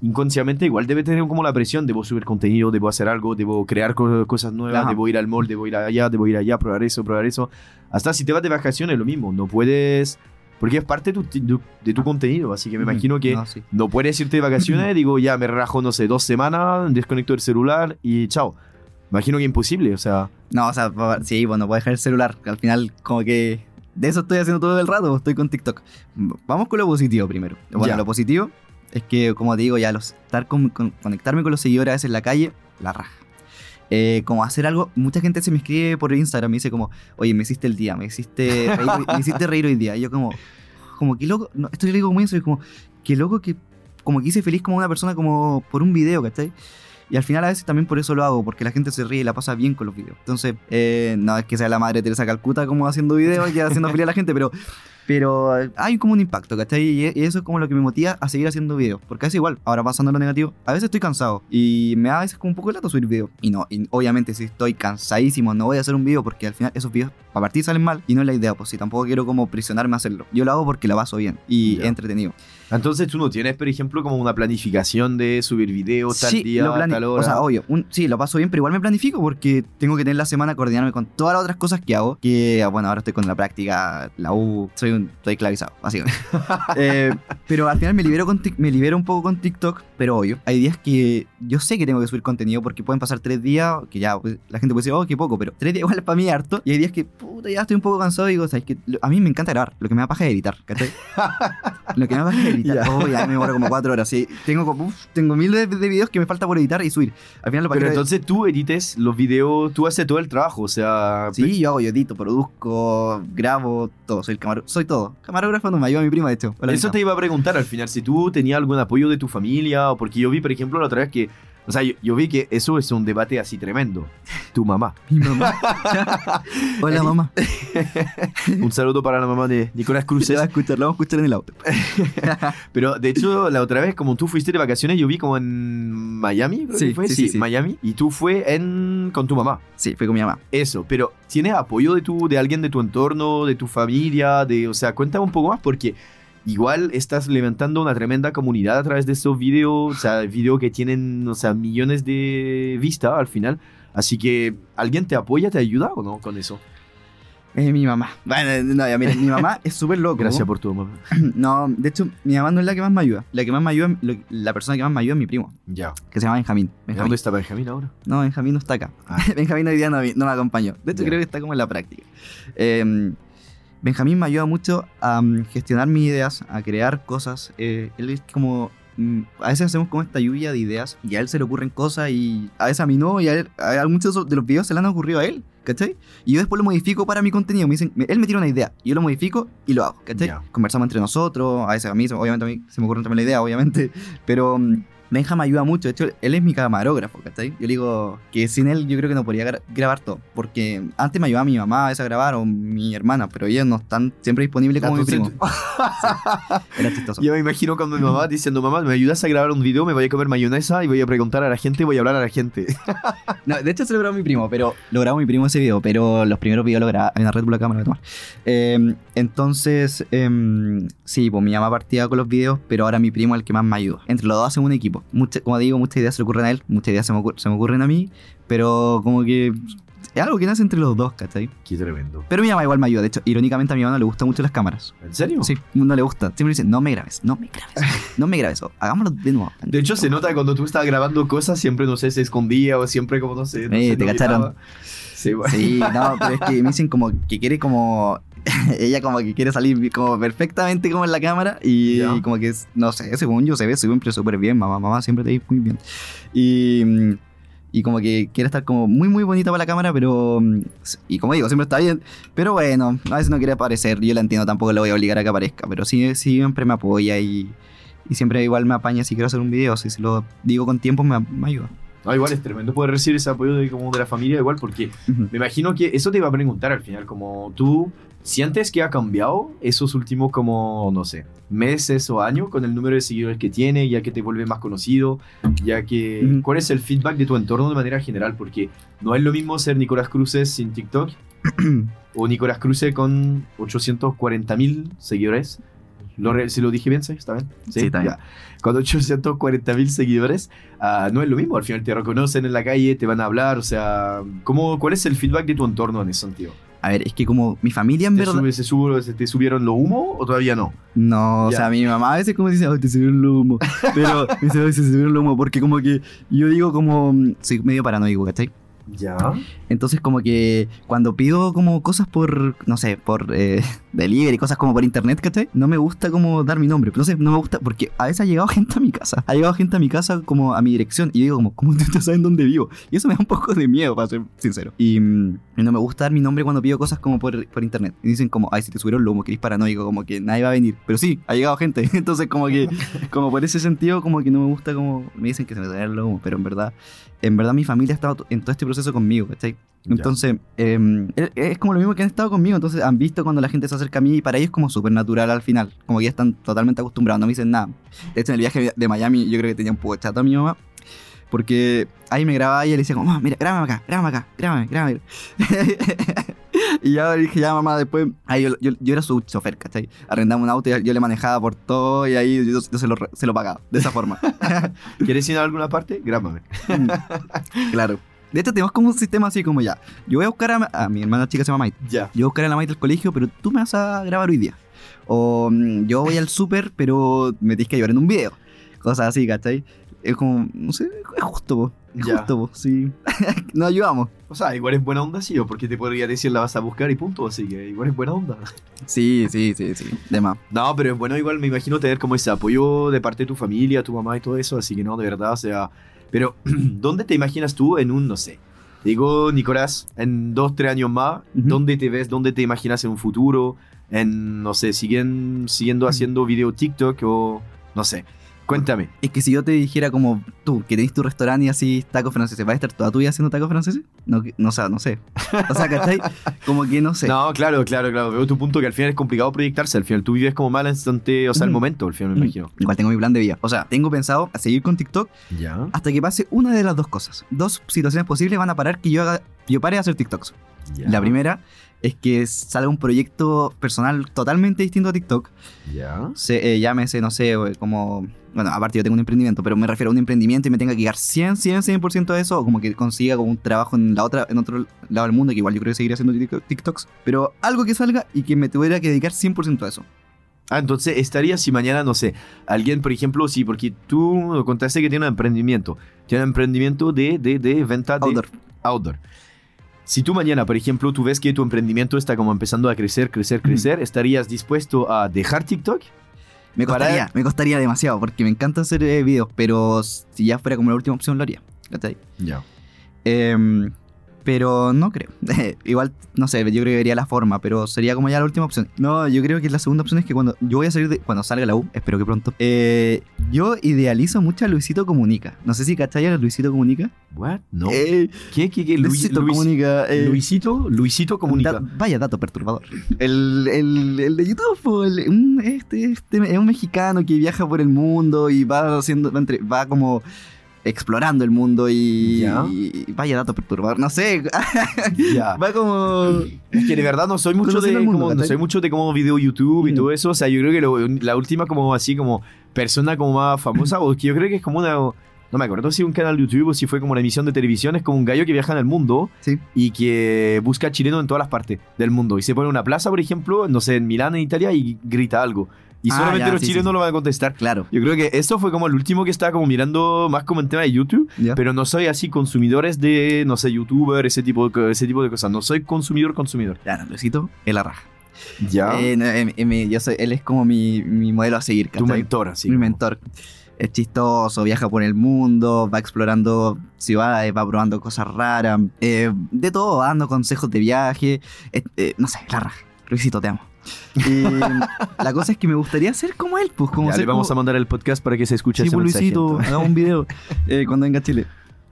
inconscientemente igual debe tener como la presión, debo subir contenido, debo hacer algo, debo crear co- cosas nuevas, Ajá. debo ir al mall, debo ir allá, debo ir allá, probar eso, probar eso. Hasta si te vas de vacaciones lo mismo, no puedes, porque es parte de tu, de, de tu contenido, así que me imagino que No, sí. no puedes irte de vacaciones, digo, ya me relajo, no sé, dos semanas, desconecto el celular y chao. Imagino que imposible, o sea, No, o sea, sí, bueno, voy a dejar el celular. Al final, como que de eso estoy haciendo todo el rato, estoy con TikTok. Vamos con lo positivo primero. Bueno, Ya. lo positivo es que, como te digo, ya los, estar con, con- conectarme con los seguidores a veces en la calle, la raja. Eh, como hacer algo, mucha gente se me escribe por Instagram, me dice como, oye, me hiciste el día, me hiciste reír, me hiciste reír hoy día. Y yo como, como, qué loco, no, esto yo le digo muy en serio, como, qué loco que, como que hice feliz como una persona como por un video, ¿cachai? Y al final a veces también por eso lo hago, porque la gente se ríe y la pasa bien con los videos. Entonces, eh, no es que sea la madre Teresa Calcuta como haciendo videos y haciendo feliz a la gente, pero, pero eh, hay como un impacto, ¿cachai? Y eso es como lo que me motiva a seguir haciendo videos. Porque es igual, ahora pasando lo negativo, a veces estoy cansado y me da a veces como un poco de lato subir videos. Y no, y obviamente si estoy cansadísimo no voy a hacer un video porque al final esos videos a partir salen mal y no es la idea, pues si tampoco quiero como prisionarme a hacerlo. Yo lo hago porque la paso bien y es entretenido. Entonces tú no tienes, por ejemplo, como una planificación de subir videos tal Sí, día, tal hora. O sea, obvio, un- sí, lo paso bien, pero igual me planifico porque tengo que tener la semana coordinarme con todas las otras cosas que hago. Que, ah, bueno, ahora estoy con la práctica, la U, soy un, estoy esclavizado, básicamente. Eh, pero al final me libero, con me libero un poco con TikTok, Pero obvio, hay días que yo sé que tengo que subir contenido porque pueden pasar tres días, que ya pues, la gente puede decir, oh, qué poco, pero tres días igual es para mí harto. Y hay días que, puta, ya estoy un poco cansado y digo, ¿sabes que A mí me encanta grabar, lo que me da paja es editar, ¿cachai? lo que me da paja es editar. Ya. Oh, ya me demoro como cuatro horas. Sí, tengo, como, uf, tengo miles de, de videos que me falta por editar y subir. Al final lo Pero entonces tú edites los videos, tú haces todo el trabajo, o sea... Sí, yo hago, yo edito, produzco, grabo, todo. Soy el camarógrafo, soy todo. Camarógrafo no me ayuda mi prima, de hecho. Hola, Eso te iba a preguntar al final, si tú tenías algún apoyo de tu familia, o porque yo vi, por ejemplo, la otra vez que, o sea, yo, yo vi que eso es un debate así tremendo. Tu mamá. Mi mamá. Hola, mamá. Un saludo para la mamá de Nicolás Se Cruces. va a escuchar, lo vamos a escuchar en el auto. Pero de hecho, la otra vez, como tú fuiste de vacaciones, yo vi como en Miami, creo Sí, que fue. sí, Sí, sí, sí. Miami. Y tú fue en con tu mamá. Sí, fue con mi mamá. Eso, pero ¿tienes apoyo de tu, de alguien de tu entorno, de tu familia? De, o sea, cuéntame un poco más porque igual estás levantando una tremenda comunidad a través de estos videos, o sea, videos que tienen, o sea, millones de vistas al final. Así que, ¿alguien te apoya, te ayuda o no con eso? Es mi mamá. Bueno, no, ya, mira, mi mamá es súper loco. Gracias por tu mamá. No, de hecho, mi mamá no es la que más me ayuda. La que más me ayuda, la persona que más me ayuda es mi primo, Ya. que se llama Benjamín. Benjamín. ¿Dónde está Benjamín ahora? No, Benjamín no está acá. Ah. Benjamín hoy día no, no me acompañó. De hecho, Ya. creo que está como en la práctica. Eh, Benjamín me ayuda mucho a mm, gestionar mis ideas, a crear cosas. Eh, él es como. mm, a veces hacemos como esta lluvia de ideas y a él se le ocurren cosas y a veces a mí no y a él, a muchos de los videos se le han ocurrido a él, ¿cachai? Y yo después lo modifico para mi contenido. Me dicen, él me tira una idea, y yo lo modifico y lo hago, ¿cachai? Conversamos entre nosotros, a veces a mí, obviamente a mí se me ocurre también la idea, obviamente, pero mm, Benja me ayuda mucho. De hecho, él es mi camarógrafo, ¿cachai? Yo le digo que sin él yo creo que no podría gra- grabar todo. Porque antes me ayudaba mi mamá a veces a grabar o mi hermana, pero ellos no están siempre disponibles como mi primo. Era chistoso. Yo me imagino cuando mi mamá diciendo, mamá, ¿me ayudas a grabar un video? Me voy a comer mayonesa y voy a preguntar a la gente, voy a hablar a la gente. No, de hecho se lo grabó mi primo, pero lo grabó mi primo ese video, pero los primeros videos lo grababa en la Red Bull acá me lo voy a tomar. Eh, entonces, em, sí, pues mi mamá partía con los videos, pero ahora mi primo es el que más me ayuda. Entre los dos hacen un equipo. Mucha- como digo, muchas ideas se le ocurren a él, muchas ideas se me, ocur- se me ocurren a mí, pero como que es algo que nace entre los dos, ¿cachai? Qué tremendo. Pero mi mamá igual me ayuda. De hecho, irónicamente a mi mamá no le gustan mucho las cámaras. ¿En serio? Sí, no le gusta. Siempre dice, no me grabes, no me grabes, no me grabes. o hagámoslo de nuevo. De hecho, se nota cuando tú estabas grabando cosas, siempre, no sé, se escondía o siempre como, no sé. no Eh, te no cacharon. miraba. Sí, bueno. Sí, no, pero es que me dicen como que quiere como... ella como que quiere salir como perfectamente como en la cámara y, Ya. como que, no sé, según yo se ve siempre súper bien, mamá, mamá siempre te ve muy bien. Y, y como que quiere estar como muy, muy bonita para la cámara, pero... mm, Y como digo, siempre está bien, pero bueno, a veces no quiere aparecer, yo la entiendo, tampoco le voy a obligar a que aparezca, pero sí siempre me apoya y... Y siempre igual me apaña si quiero hacer un video, si se lo digo con tiempo me, me ayuda. Ah, igual es tremendo poder recibir ese apoyo de, como de la familia, igual, porque Ujú. me imagino que eso te iba a preguntar al final, como tú sientes que ha cambiado esos últimos, como, no sé, meses o años con el número de seguidores que tiene, ya que te vuelve más conocido, ya que, Ujú. ¿cuál es el feedback de tu entorno de manera general? Porque no es lo mismo ser Nicolás Cruces sin TikTok o Nicolás Cruces con 840 mil seguidores. Lo re- si lo dije bien, ¿sí? ¿Está bien? Sí, está bien. ya. Con 840 mil seguidores, ah, no es lo mismo. Al final te reconocen en la calle, te van a hablar. O sea, ¿cómo, ¿cuál es el feedback de tu entorno en ese sentido? A ver, es que como mi familia en ¿Te, verdad... sube- se subo- se ¿Te subieron lo humo o todavía no? No, o Ya. sea, mi mamá a veces como dice, ay, te subieron el humo. Pero me dice, ay, se subieron el humo. Porque como que yo digo como, mm, soy medio paranoico, ¿cachai? Ya. Entonces como que cuando pido como cosas por, no sé, por eh, delivery, cosas como por internet, ¿cachai? No me gusta como dar mi nombre. No sé, no me gusta porque a veces ha llegado gente a mi casa. Ha llegado gente a mi casa como a mi dirección y yo digo como, ¿cómo ustedes saben dónde vivo? Y eso me da un poco de miedo, para ser sincero. Y mm, no me gusta dar mi nombre cuando pido cosas como por, por internet. Y dicen como, ay, si te subieron el humo, que eres paranoico, como que nadie va a venir. Pero sí, ha llegado gente. Entonces como que, como por ese sentido, como que no me gusta como, me dicen que se me sale el humo, pero en verdad en verdad mi familia ha estado en todo este proceso conmigo, ¿cachai? Entonces, eh, es- como lo mismo que han estado conmigo, entonces han visto cuando la gente se acerca a mí y para ellos es como súper natural al final, como que ya están totalmente acostumbrados, no me dicen nada. De hecho, en el viaje de Miami yo creo que tenía un poco de chato a mi mamá, porque ahí me grababa y le decía como, mira, grábame acá, grábame acá, grábame, grábame. y ya dije, ya mamá, después, ahí yo, yo, yo era su chofer, ¿cachai? Arrendamos un auto y yo le manejaba por todo y ahí yo, yo se, lo, se lo pagaba, de esa forma. ¿Quieres ir a alguna parte? Grábame. claro. De hecho, tenemos como un sistema así como ya. Yo voy a buscar a mi hermana chica, se llama Maite. Ya. Yo voy a buscar a la Maite del colegio, pero tú me vas a grabar hoy día. O mm, yo voy al súper, pero me tienes que llevar en un video. Cosas así, ¿cachai? Es como, no sé, es justo, po. Ya. justo, sí. Nos ayudamos. O sea, igual es buena onda, sí, o porque te podría decir la vas a buscar y punto, así que igual es buena onda. Sí, sí, sí, sí. De más. No, pero es bueno igual me imagino tener como ese apoyo de parte de tu familia, tu mamá y todo eso, así que no, de verdad, o sea... Pero, ¿dónde te imaginas tú en un, no sé, digo, Nicolás, en dos, tres años más. ¿dónde te ves, dónde te imaginas en un futuro? En, no sé, siguen, siguiendo haciendo video TikTok o, no sé, cuéntame. Es que si yo te dijera como tú, que tenés tu restaurante y así tacos franceses, ¿vas a estar toda tu vida haciendo tacos franceses? No, no, o sea, no sé. O sea, ¿cachai? Como que no sé. No, claro, claro, claro, veo tu punto que al final es complicado proyectarse, al final tú vives como mal instante, o sea, el momento, al final me Mm, imagino. Igual tengo mi plan de vida. O sea, tengo pensado a seguir con TikTok Ya. hasta que pase una de las dos cosas. Dos situaciones posibles van a parar que yo haga, yo pare de hacer TikToks. La primera es que salga un proyecto personal totalmente distinto a TikTok. Ya. Se, eh, llámese, no sé, eh, como... Bueno, aparte yo tengo un emprendimiento, pero me refiero a un emprendimiento y me tenga que llegar 100, 100, 100% de eso, o como que consiga como un trabajo en la otra en otro lado del mundo, que igual yo creo que seguiré haciendo TikTok- TikToks, pero algo que salga y que me tuviera que dedicar 100% a eso. Ah, entonces estaría si mañana, no sé, alguien, por ejemplo, sí, porque tú contaste que tiene un emprendimiento. Tiene un emprendimiento de, de, de venta de Outdoor. outdoor. Si tú mañana, por ejemplo, tú ves que tu emprendimiento está como empezando a crecer, crecer, crecer, ¿estarías dispuesto a dejar TikTok? Me Para- costaría, me costaría demasiado, porque me encanta hacer eh, videos, pero si ya fuera como la última opción lo haría. Ya. Em, pero no creo. Igual, no sé, yo creo que vería la forma, pero sería como ya la última opción. No, yo creo que la segunda opción es que cuando yo voy a salir de. Cuando salga la U, espero que pronto. eh, yo idealizo mucho a Luisito Comunica. No sé si cachai a Luisito Comunica. ¿What? No. Eh, ¿Qué? ¿Qué? ¿Qué? Luis- Luisito Luis- Comunica. eh, Luisito, Luisito comunica. da- vaya dato perturbador. El, el, el de YouTube, po, el- un- este, este es un mexicano que viaja por el mundo y va haciendo, va, entre- va como explorando el mundo y, y vaya dato perturbador. No sé, Ya. va como Es que de verdad no soy mucho de mundo, como, no soy mucho de como video YouTube y Mm. todo eso. O sea, yo creo que lo- la última como así como persona como más famosa o que yo creo que es como una no me acuerdo si un canal de YouTube o si fue como una emisión de televisión, es como un gallo que viaja en el mundo Sí. y que busca chileno en todas las partes del mundo. Y se pone en una plaza, por ejemplo, no sé, en Milán, en Italia, y grita algo. Y Ah, solamente ya, los sí, chilenos sí. lo van a contestar. Claro. Yo creo que eso fue como el último que estaba como mirando más como en tema de YouTube, pero no soy así consumidores de, no sé, youtuber, ese tipo de, ese tipo de cosas. No soy consumidor, consumidor. No, Luisito, es la raja. Ya. Eh, no, eh, eh, me- yo soy- él es como mi, mi modelo a seguir, tu ¿cachai? mentor, así. mi como- mentor. Es chistoso, viaja por el mundo, va explorando ciudades, va probando cosas raras, eh, de todo, va dando consejos de viaje. eh, no sé, la raja. Luisito, te amo. Y la cosa es que me gustaría ser como él, pues, como Ya, ser le vamos como- a mandar el podcast para que se escuche Sí, ese pues, Luisito, hagamos un video eh, cuando venga a Chile.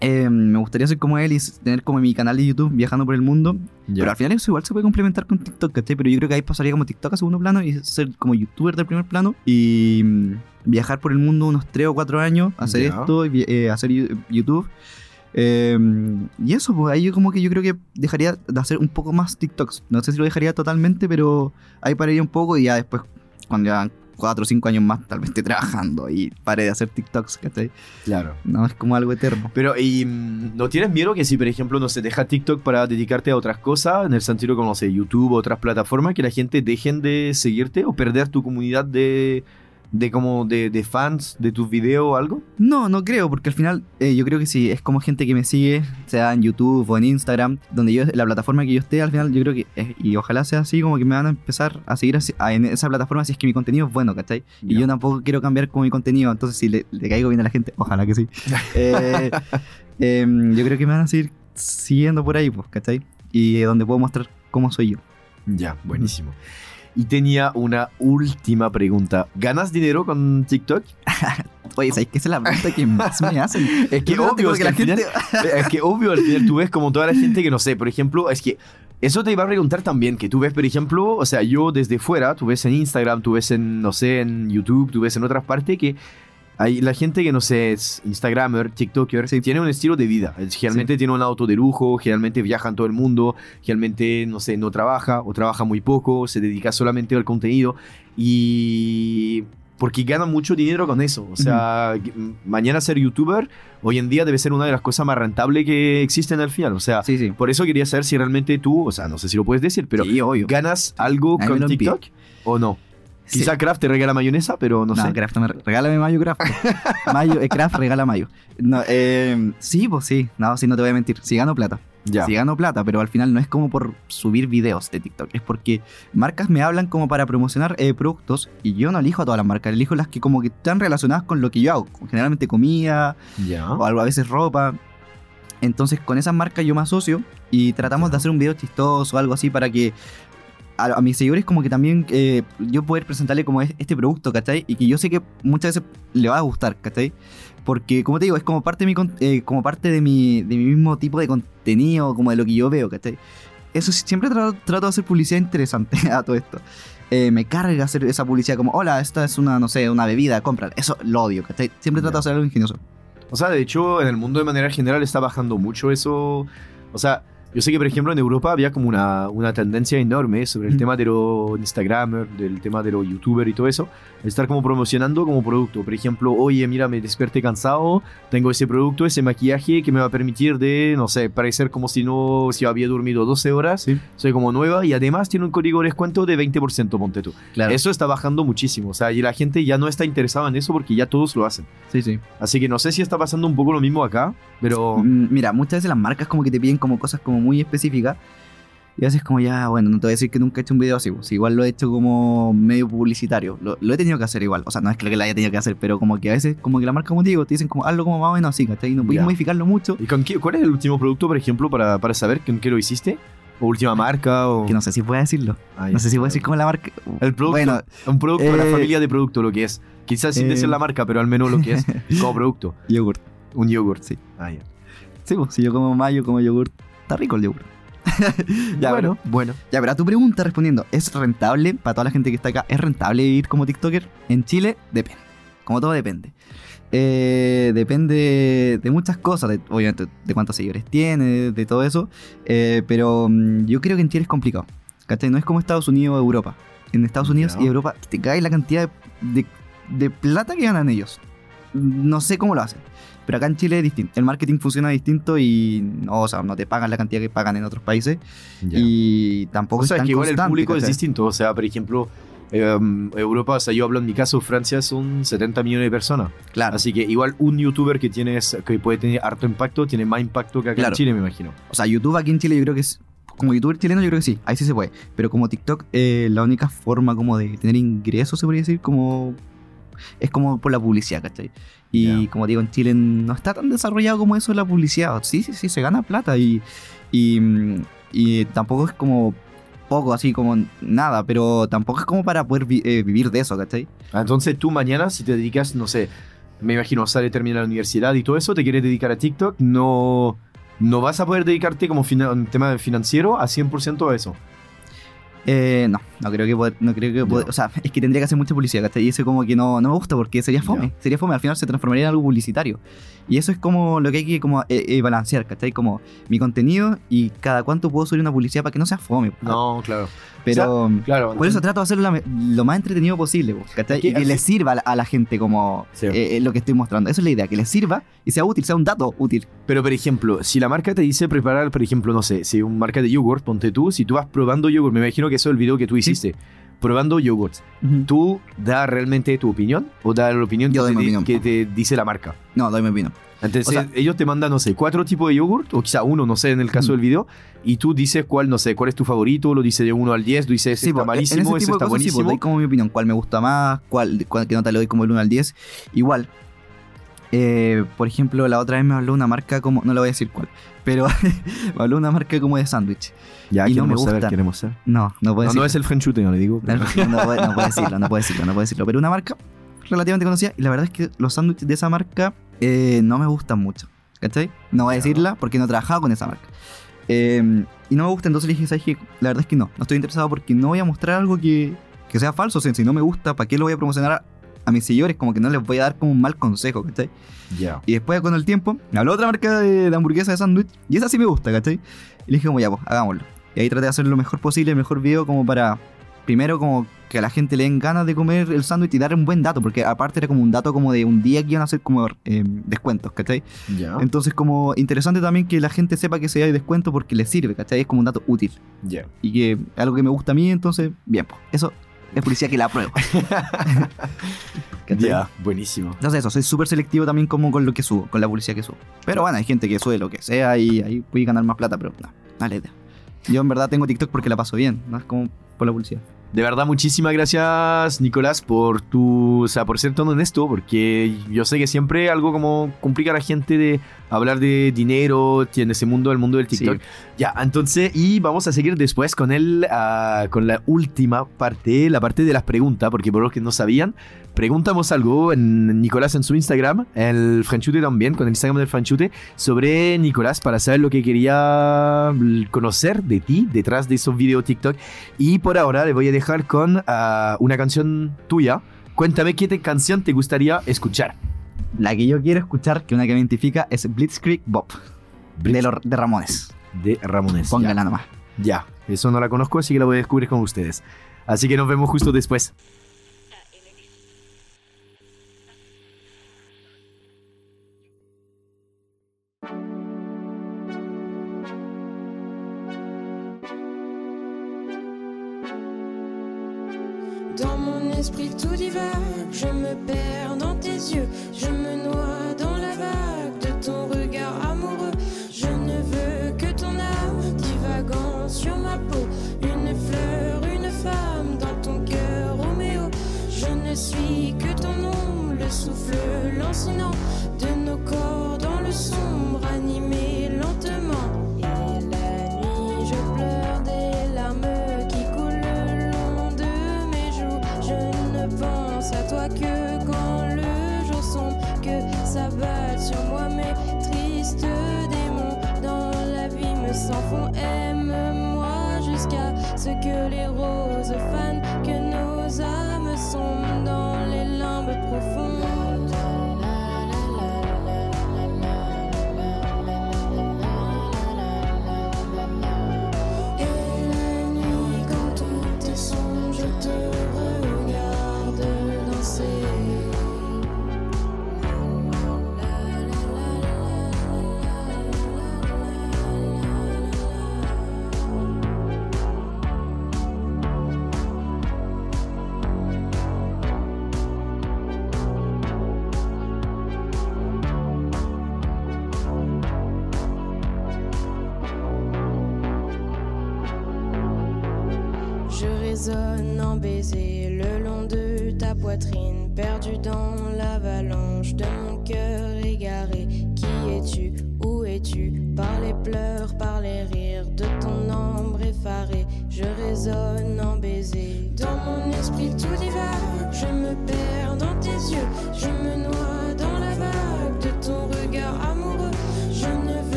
Eh, me gustaría ser como él y tener como mi canal de YouTube viajando por el mundo. Pero al final eso igual se puede complementar con TikTok, ¿cachai? Pero yo creo que ahí pasaría como TikTok a segundo plano y ser como youtuber de primer plano y mm, viajar por el mundo unos 3 o 4 años, hacer esto, y eh, hacer YouTube. Eh, y eso, pues ahí yo como que yo creo que dejaría de hacer un poco más TikToks. No sé si lo dejaría totalmente, pero ahí pararía un poco y ya después, cuando ya 4 o 5 años más, tal vez esté trabajando y pare de hacer TikToks, ¿cachai? Claro. No, es como algo eterno. Pero, ¿y mm, no tienes miedo que si, por ejemplo, no se deja TikTok para dedicarte a otras cosas, en el sentido como, no sé, YouTube o otras plataformas, que la gente dejen de seguirte o perder tu comunidad de, de como de, de fans de tus videos o algo? No, no creo, porque al final eh, yo creo que sí, es como gente que me sigue, sea en YouTube o en Instagram, donde yo, la plataforma que yo esté, al final yo creo que, eh, y ojalá sea así, como que me van a empezar a seguir así- a- en esa plataforma si es que mi contenido es bueno, ¿cachai? Y yo tampoco quiero cambiar como mi contenido, entonces si le, le caigo bien a la gente, ojalá que sí. Eh, em, yo creo que me van a seguir siguiendo por ahí, pues, ¿cachai? Y eh, donde puedo mostrar cómo soy yo. Ya, buenísimo. Y tenía una última pregunta. ¿Ganas dinero con TikTok? Oye, ¿sabes qué esa es la pregunta que más me hacen? Es que obvio, es que la al final- gente... es que obvio, al final tú ves como toda la gente que no sé, por ejemplo, es que eso te iba a preguntar también, que tú ves, por ejemplo, o sea, yo desde fuera, tú ves en Instagram, tú ves en, no sé, en YouTube, tú ves en otras partes que hay la gente que no sé, es Instagramer, TikToker, tiene un estilo de vida. Generalmente tiene un auto de lujo, generalmente viaja en todo el mundo, generalmente, no sé, no trabaja o trabaja muy poco, se dedica solamente al contenido y porque gana mucho dinero con eso. O sea, m- mañana ser youtuber hoy en día debe ser una de las cosas más rentables que existen al final. O sea, Sí, sí. por eso quería saber si realmente tú, o sea, no sé si lo puedes decir, pero sí, obvio. ¿ganas algo Ahí con. TikTok o no? Sí. Quizá Kraft te regala mayonesa, pero no, No, sé. Kraft, no me re- regálame Mayo Kraft. Mayo, eh, Kraft regala Mayo. No, eh, sí, pues sí. No, sí, no te voy a mentir. Sí gano plata. Ya. Sí gano plata, pero al final no es como por subir videos de TikTok. Es porque marcas me hablan como para promocionar eh, productos y yo no elijo a todas las marcas. Elijo las que como que están relacionadas con lo que yo hago. Generalmente comida Ya. o algo, a veces ropa. Entonces con esas marcas yo me asocio y tratamos de hacer un video chistoso o algo así para que a, a mis seguidores como que también eh, yo poder presentarle como es- este producto, ¿cachai? Y que yo sé que muchas veces le va a gustar, ¿cachai? Porque como te digo, es como parte de mi, eh, como parte de mi, de mi mismo tipo de contenido, como de lo que yo veo, ¿cachai? Eso siempre trato, trato de hacer publicidad interesante a todo esto. Eh, me carga hacer esa publicidad como, hola, esta es una, no sé, una bebida, cómprala. Eso lo odio, ¿cachai? Siempre trato de hacer algo ingenioso. O sea, de hecho, en el mundo de manera general está bajando mucho eso. O sea, yo sé que, por ejemplo, en Europa había como una, una tendencia enorme sobre el Mm. tema de los Instagramers, del tema de los YouTubers y todo eso. Estar como promocionando como producto. Por ejemplo, oye, mira, me desperté cansado, tengo ese producto, ese maquillaje que me va a permitir de, no sé, parecer como si no, si había dormido 12 horas. Soy como nueva y además tiene un código de descuento de 20%, ponte tú. Claro. Eso está bajando muchísimo. O sea, y la gente ya no está interesada en eso porque ya todos lo hacen. Sí, sí. Así que no sé si está pasando un poco lo mismo acá, pero... Mm, Mira, muchas veces las marcas como que te piden como cosas como muy específicas. Y a veces como ya, bueno, no te voy a decir que nunca he hecho un video así. pues, igual lo he hecho como medio publicitario. Lo, lo he tenido que hacer igual. O sea, no es que lo haya tenido que hacer, pero como que a veces como que la marca, como te digo, te dicen como hazlo como más o menos así, ¿cachai? Y no puedes modificarlo mucho. ¿Y con qué, cuál es el último producto, por ejemplo, para, para saber con qué lo hiciste? ¿O última marca? O... Que no sé si puedo decirlo. Ah, No sé si puedo decir como la marca. El producto, Bueno, un producto, una eh, familia de producto, lo que es. Quizás sin eh, decir la marca, pero al menos lo que es como producto. yogurt. Un yogurt. Sí. Ah, ya. Sí, pues si yo como mayo, como yogurt. Está rico el yogurt. ya, bueno, pero, bueno. ya, pero a tu pregunta respondiendo, ¿es rentable para toda la gente que está acá? ¿Es rentable ir como TikToker? En Chile, depende. Como todo depende. Eh, depende de muchas cosas, de- obviamente de cuántos seguidores tiene, de todo eso. Eh, pero mm, yo creo que en Chile es complicado. ¿Cachai? No es como Estados Unidos o Europa. En Estados Unidos y Europa te cae la cantidad de, de plata que ganan ellos. No sé cómo lo hacen. Pero acá en Chile es distinto. El marketing funciona distinto y no, o sea, no te pagan la cantidad que pagan en otros países. Ya. Y tampoco O sea, es tan que igual el público es distinto. O sea, por ejemplo, em, Europa, o sea, yo hablo en mi caso, Francia son 70 millones de personas. Claro. Así que igual un youtuber que, tiene, que puede tener harto impacto tiene más impacto que acá Claro. en Chile, me imagino. O sea, YouTube aquí en Chile yo creo que es... Como youtuber chileno yo creo que sí, ahí sí se puede. Pero como TikTok, eh, la única forma como de tener ingresos, se podría decir, como... Es como por la publicidad, ¿cachai? Y como digo, en Chile no está tan desarrollado como eso la publicidad. Sí, sí, sí, se gana plata y... Y, mm, y tampoco es como poco, así como nada, pero tampoco es como para poder vi- eh, vivir de eso, ¿cachai? Ah, Entonces tú mañana, si te dedicas, no sé, me imagino, sale, termina la universidad y todo eso, te quieres dedicar a TikTok, no, no vas a poder dedicarte como tema financiero a 100% a eso. Eh, no, no creo que poder- no creo que poder- o sea, es que tendría que hacer mucha publicidad, ¿cachai? Y eso como que no, no me gusta porque sería fome, sería fome, al final se transformaría en algo publicitario. Y eso es como lo que hay que como eh, eh, balancear, ¿cachai? Como mi contenido y cada cuánto puedo subir una publicidad para que no sea fome. No, claro. Pero Claro. por eso trato de hacerlo la lo más entretenido posible, y que le sirva a la, a la gente como Sí. eh, eh, lo que estoy mostrando. Esa es la idea, que le sirva y sea útil, sea un dato útil. Pero, por ejemplo, si la marca te dice preparar, por ejemplo, no sé, si un marca de yogurt, ponte tú, si tú vas probando yogurt, me imagino que eso es el video que tú hiciste, probando yogurt, ¿tú da realmente tu opinión o da la opinión, Yo que, doy te, mi que te dice la marca? No, doy mi opinión. Entonces, O sea- ellos te mandan, no sé, cuatro tipos de yogurt, o quizá uno, no sé, en el caso Ujú. del video, y tú dices cuál, no sé, cuál es tu favorito, lo dice de 1 al 10, tú dices, Sí, está malísimo, ese está cosas, sí, buenísimo. doy como mi opinión, cuál me gusta más, cuál, cuál qué nota le doy como el 1 al 10. Igual, eh, por ejemplo, la otra vez me habló una marca como, no le voy a decir cuál, pero me habló una marca como de sándwich. ya, y no me saber, gustan. queremos saber. No, no puedo No, no es el French no le digo. pero- No, no puedo decirlo, no puedo decirlo, no puedo decirlo. Pero una marca relativamente conocida y la verdad es que los sándwiches de esa marca eh, no me gustan mucho. ¿Cachai? No voy a decirla porque no he trabajado con esa marca. Eh, y no me gusta, entonces le dije, ¿sabes qué? La verdad es que no, no estoy interesado porque no voy a mostrar algo que, que sea falso. O sea, si no me gusta, ¿para qué lo voy a promocionar a, mis seguidores? Como que no les voy a dar como un mal consejo, ¿cachai? Ya. Y después con el tiempo, me habló otra marca de, de hamburguesa de sándwich y esa sí me gusta, ¿cachai? Y le dije como ya, pues, hagámoslo. Y ahí traté de hacer lo mejor posible, el mejor video como para, primero como que a la gente le den ganas de comer el sándwich y dar un buen dato, porque aparte era como un dato como de un día que iban a hacer como eh, descuentos, ¿cachai? Ya. Entonces como interesante también que la gente sepa que se hay descuento porque le sirve, ¿cachai? Es como un dato útil Ya. y que algo que me gusta a mí, entonces, bien, pues, eso es publicidad que la apruebo. ¿Cachai? Ya, buenísimo. Entonces eso, soy súper selectivo también como con lo que subo, con la publicidad que subo. Pero bueno, hay gente que sube lo que sea y ahí puede ganar más plata, pero no, dale idea. Yo en verdad tengo TikTok porque la paso bien, no es como por la publicidad. De verdad, muchísimas gracias, Nicolás, por tu, o sea, por ser tan honesto, porque yo sé que siempre algo como complica a la gente de hablar de dinero en ese mundo, el mundo del TikTok. Ya, entonces, y vamos a seguir después con el, ah, con la última parte, la parte de las preguntas, porque por los que no sabían, preguntamos algo en Nicolás en su Instagram, el Franchute también, con el Instagram del Franchute, sobre Nicolás para saber lo que quería conocer de ti detrás de esos videos TikTok. Y por ahora le voy a dejar con ah, una canción tuya. Cuéntame qué te- canción te gustaría escuchar. La que yo quiero escuchar, que una que me identifica, es Blitzkrieg Bob, de, los de Ramones. de Ramones. Póngala nomás. Ya, eso no la conozco, así que la voy a descubrir con ustedes. Así que nos vemos justo después. Je me perds dans tes yeux, je me noie dans la vague de ton regard amoureux. Je ne veux que ton âme divagant sur ma peau, une fleur, une femme dans ton cœur, Roméo. Je ne suis que ton ombre, le souffle lancinant de nos corps dans le sombre, animé le long de ta poitrine, perdu dans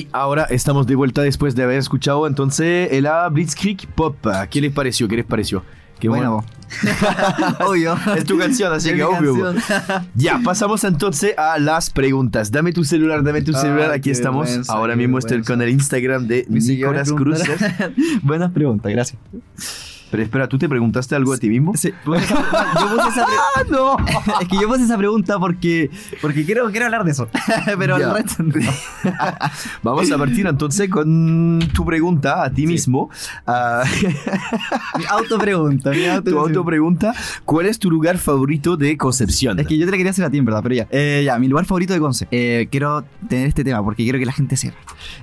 Y ahora estamos de vuelta después de haber escuchado entonces el ah, Blitzkrieg Pop. ¿Qué les pareció? ¿Qué les pareció? Qué bueno, obvio. Es tu canción, así Es que obvio. Ya, pasamos entonces a las preguntas. Dame tu celular, dame tu Ah, celular. Aquí estamos. vergüenza, Ahora mismo estoy con el Instagram de Nicolás preguntarán- Buenas preguntas, gracias. Pero espera, ¿tú te preguntaste algo a ti mismo? Sí, puse esa- yo puse esa pre- no! Es que yo puse esa pregunta porque, porque quiero, quiero hablar de eso. Pero el resto no. Vamos a partir entonces con tu pregunta a ti mismo. Ah, Mi autopregunta. Mi auto tu autopregunta. ¿Cuál es tu lugar favorito de Concepción? Es que yo te la quería hacer a ti, en verdad, pero ya. Eh, ya, mi lugar favorito de Conce. Eh, quiero tener este tema porque quiero que la gente sepa.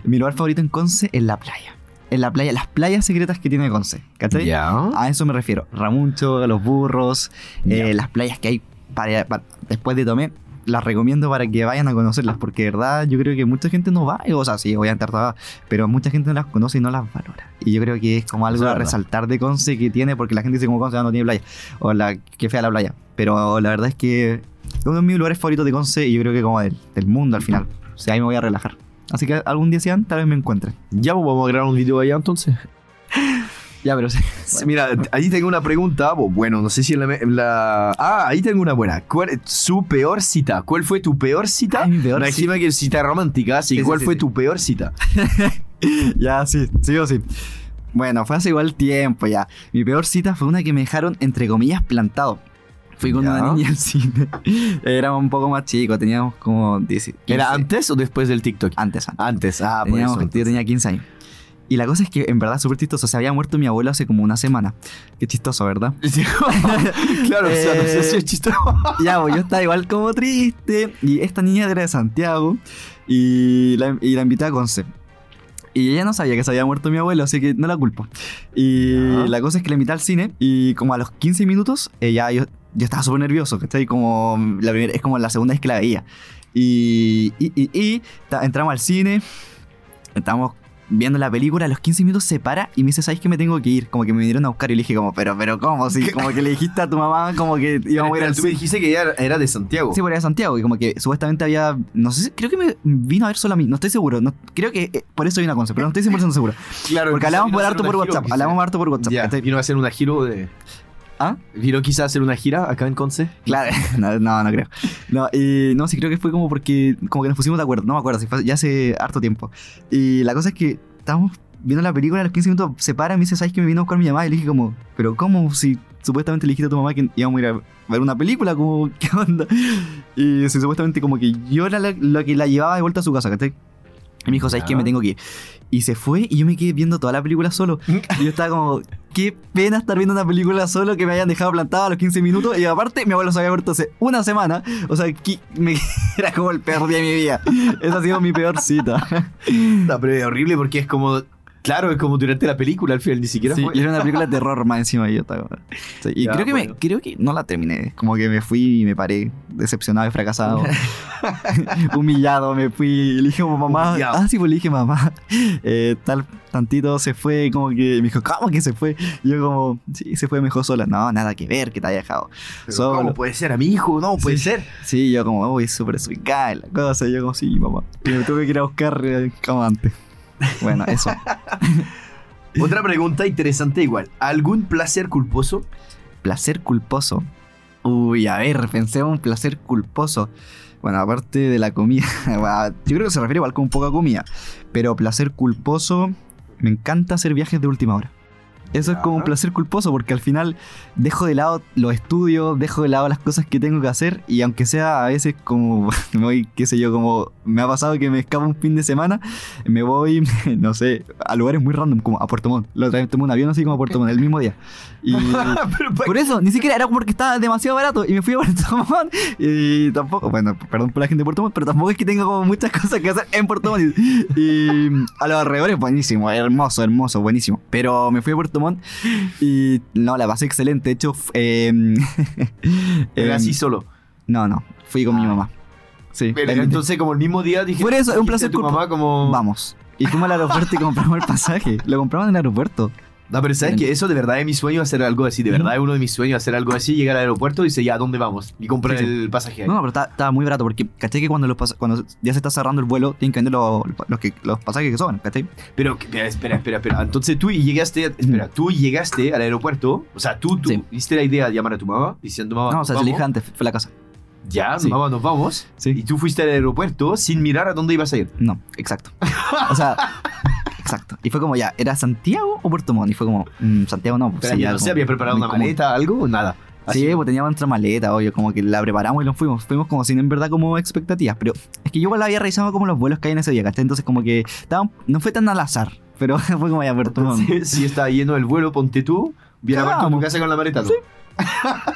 Mi lugar favorito en Conce es la playa. En la playa, las playas secretas que tiene Conce. ¿Cachai? Ya. A eso me refiero. Ramuncho, Los Burros, eh, las playas que hay para, para- después de Tomé. Las recomiendo para que vayan a conocerlas porque de verdad yo creo que mucha gente no va, o sea, sí, voy a entrar pero mucha gente no las conoce y no las valora. Y yo creo que es como algo es a resaltar de Conce que tiene, porque la gente dice como Conce ah, no tiene playa, o la que fea la playa. Pero la verdad es que uno de mis lugares favoritos de Conce y yo creo que como del, del mundo al final. O sea, ahí me voy a relajar. Así que algún día sean, tal vez me encuentren. Ya pues, vamos a grabar un video allá entonces. Ya, pero sí. Mira, ahí tengo una pregunta. bo- Bueno, no sé si en la, la- Ah, ahí tengo una buena. ¿Cuál su peor cita? ¿Cuál fue tu peor cita? Ay, mi peor encima que cita romántica, así Sí, ¿Cuál sí, fue tu peor cita? Ya, sí, sí o sí. Bueno, fue hace igual tiempo ya. Mi peor cita fue una que me dejaron, entre comillas, plantado. Fui con Ya. una niña al cine. Éramos un poco más chicos, teníamos como 10. ¿Era 15. antes o después del TikTok? Antes, antes. Antes, ah, por Teníamos- eso. yo tenía 15 años. Y la cosa es que, en verdad, súper chistoso. Se había muerto mi abuelo hace como una semana. Qué chistoso, ¿verdad? claro, o sea, no sé si Eh, es chistoso. ya, pues yo estaba igual como triste. Y esta niña era de Santiago. Y la, y la invité a Conce. Y ella no sabía que se había muerto mi abuelo, así que no la culpo. Y Ya. la cosa es que la invité al cine. Y como a los 15 minutos, ella, yo, yo estaba súper nervioso. ¿cachai? Como la primera, es como la segunda vez que la veía. Y, y, y- entramos al cine. Estábamos viendo la película, a los 15 minutos se para y me dice, ¿sabes que me tengo que ir? Como que me vinieron a buscar y le dije como, pero, pero, ¿cómo? Sí, como que le dijiste a tu mamá como que íbamos a ir al tú me dijiste que ella era de Santiago. Sí, por allá de Santiago, y como que supuestamente había, no sé, si- creo que me vino a ver solo a mí, no estoy seguro, no, creo que eh, por eso vino a Conce, pero no estoy 100% seguro. claro. Porque vino por harto por WhatsApp, hablamos harto por WhatsApp. Ya, vino a hacer una giro de... ¿Ah? ¿Vino quizá a hacer una gira acá en Conce? Claro, no, no, no creo. No, y no, sí creo que fue como porque como que nos pusimos de acuerdo, no me acuerdo, si fue ya hace harto tiempo. Y la cosa es que estábamos viendo la película, a los 15 minutos se para y me dice, ¿sabes que me vino a buscar mi mamá? Y le dije como, ¿pero cómo? Si supuestamente le dijiste a tu mamá que íbamos a ir a ver una película, como, ¿qué onda? Y supuestamente como que yo era la, la que la llevaba de vuelta a su casa, ¿cachai? Y me dijo, ¿sabes Ya. qué? Me tengo que ir. Y se fue y yo me quedé viendo toda la película solo. Y yo estaba como, qué pena estar viendo una película solo que me hayan dejado plantado a los 15 minutos. Y aparte, mi abuelo se había muerto hace una semana. O sea, que me- era como el peor día de mi vida. Esa ha sido mi peor cita. No, pero es horrible porque es como... Claro, es como durante la película al final, ni siquiera Sí, fue. y era una película de terror más encima. Y yo. Sí, y Ya, creo, que me, bueno. creo que no la terminé. Como que me fui y me paré. Decepcionado y fracasado. Humillado, me fui. Y le dije como mamá. Humillado. Ah, sí, pues le dije mamá. eh, tal tantito se fue. Como que me dijo, ¿cómo que se fue? Y yo, como, sí, se fue mejor sola. No, nada que ver, que te haya dejado. Solo. ¿Cómo puede ser a mi hijo? No, puede Sí. ser. Sí, yo como, uy, súper ubicada la cosa. Yo como, sí, mamá. Y me tuve que ir a buscar eh, como antes. Bueno, eso. Otra pregunta interesante igual. ¿Algún placer culposo? Placer culposo. Uy, a ver, pensé en un placer culposo. Bueno, aparte de la comida, yo creo que se refiere igual con poca comida. Pero placer culposo, me encanta hacer viajes de última hora. Eso es como un placer culposo porque al final dejo de lado los estudios, dejo de lado las cosas que tengo que hacer y aunque sea a veces como me voy, qué sé yo, como me ha pasado que me escapa un fin de semana, me voy, no sé, a lugares muy random como a Puerto Montt. La otra vez tomé un avión así como a Puerto Montt el mismo día. Y por eso, ni siquiera era porque estaba demasiado barato y me fui a Puerto Montt y tampoco, bueno, perdón por la gente de Puerto Montt, pero tampoco es que tenga como muchas cosas que hacer en Puerto Montt. Y, y a los alrededores, buenísimo, hermoso, hermoso, buenísimo. Pero me fui a Puerto Y no, la pasé excelente. De hecho, em, Era em, así solo. No, no, fui con mi Ah. mamá. Sí, Pero entonces como el mismo día dije... Por eso, es un placer tu mamá como... Vamos. Y fuimos al aeropuerto y compramos el pasaje. Lo compramos en el aeropuerto. No, pero sabes que eso de verdad es mi sueño hacer algo así. De verdad es uno de mis sueños hacer algo así. Llegar al aeropuerto y decir, ya, ¿a dónde vamos? Y comprar Sí, sí. el pasaje ahí. No, pero estaba muy barato porque, ¿cachai? Que cuando, los cuando ya se está cerrando el vuelo, tienen que vender los, los, que, los pasajes que sobran, ¿cachai? Pero, espera, espera, espera. Entonces tú llegaste, espera, tú llegaste al aeropuerto. O sea, tú, tú Sí. viste la idea de llamar a tu mamá diciendo, mamá, No, o sea, se le antes, fue la casa. Ya, Sí. mamá, nos vamos. Sí. Y tú fuiste al aeropuerto sin mirar a dónde ibas a ir. No, exacto. O sea, exacto. Y fue como ya, ¿era Santiago o Puerto Montt? Y fue como, mm, Santiago no. pues Pero sí, ya no sé, como había preparado una común. maleta, algo o nada. Así. Sí, pues teníamos nuestra maleta, obvio, como que la preparamos y nos fuimos. Fuimos como sin en verdad como expectativas. Pero es que yo igual había revisado como los vuelos que hay en ese día, ¿cachai? Entonces como que estaban- no fue tan al azar, pero fue como ya Puerto Montt. Si está lleno el vuelo, ponte tú. Viene a tu Cagamos. casa con la maleta. ¿no?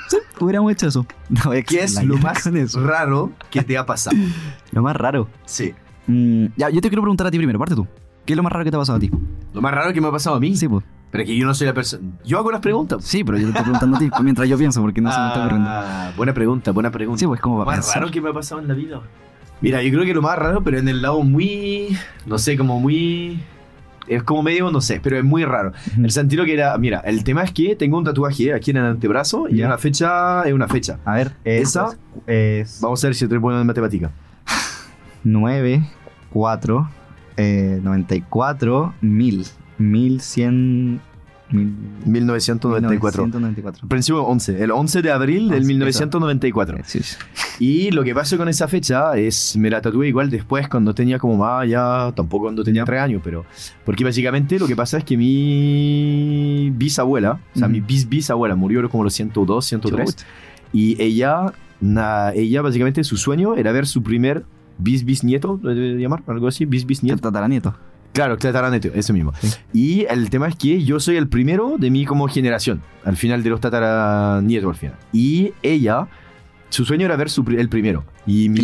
Sí, hubiéramos hecho eso. No, ¿Qué es lo más raro que te ha pasado? Lo más raro. Sí. Mm, ya, yo te quiero preguntar a ti primero, parte tú. ¿Qué es lo más raro que te ha pasado a ti? Lo más raro que me ha pasado a mí. Sí, pues. Pero que yo no soy la persona. Yo hago las preguntas. Sí, pero yo te estoy preguntando a ti mientras yo pienso, porque no se me está ocurriendo. Ah, buena pregunta, buena pregunta. Sí, pues como Lo para más pensar. raro que me ha pasado en la vida. Mira, yo creo que lo más raro, pero en el lado muy. No sé, como muy. Es como medio, no sé, pero es muy raro. Ujú. El sentido que era. Mira, el tema es que tengo un tatuaje aquí en el antebrazo y Ya. una fecha es una fecha. A ver, Esa- es Vamos a ver si estoy bueno en matemática. 9, 4, eh, 94, 1000, 1100, 1000, 1994. 1994. Principio 11, el 11 de abril del Once, 1994. Sí, sí. Y lo que pasó con esa fecha es, me la tatué igual después cuando tenía como más, ya tampoco cuando tenía tres años, pero porque básicamente lo que pasa es que mi bisabuela, o sea, Ujú. mi bis bisabuela murió como los 102, 103, Chut. y ella, na- ella básicamente su sueño era ver su primer bis bisnieto, ¿lo debe llamar? Algo así, bis El bisnieto. tataranieto. Claro, tataranieto, eso mismo. Sí. Y el tema es que yo soy el primero de mi como generación, al final de los tataranietos al final. Y ella, su sueño era ver su, el primero. Y mi,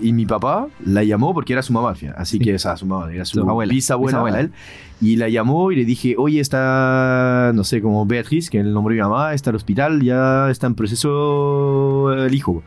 Y mi papá la llamó porque era su mamá al final. Así Sí. que, o sea, su mamá, era su, Su abuela, bisabuela. bisabuela. él. Y la llamó y le dije, oye, está, no sé, como Beatriz, que es el nombre de mi mamá, está al hospital, ya está en proceso el hijo.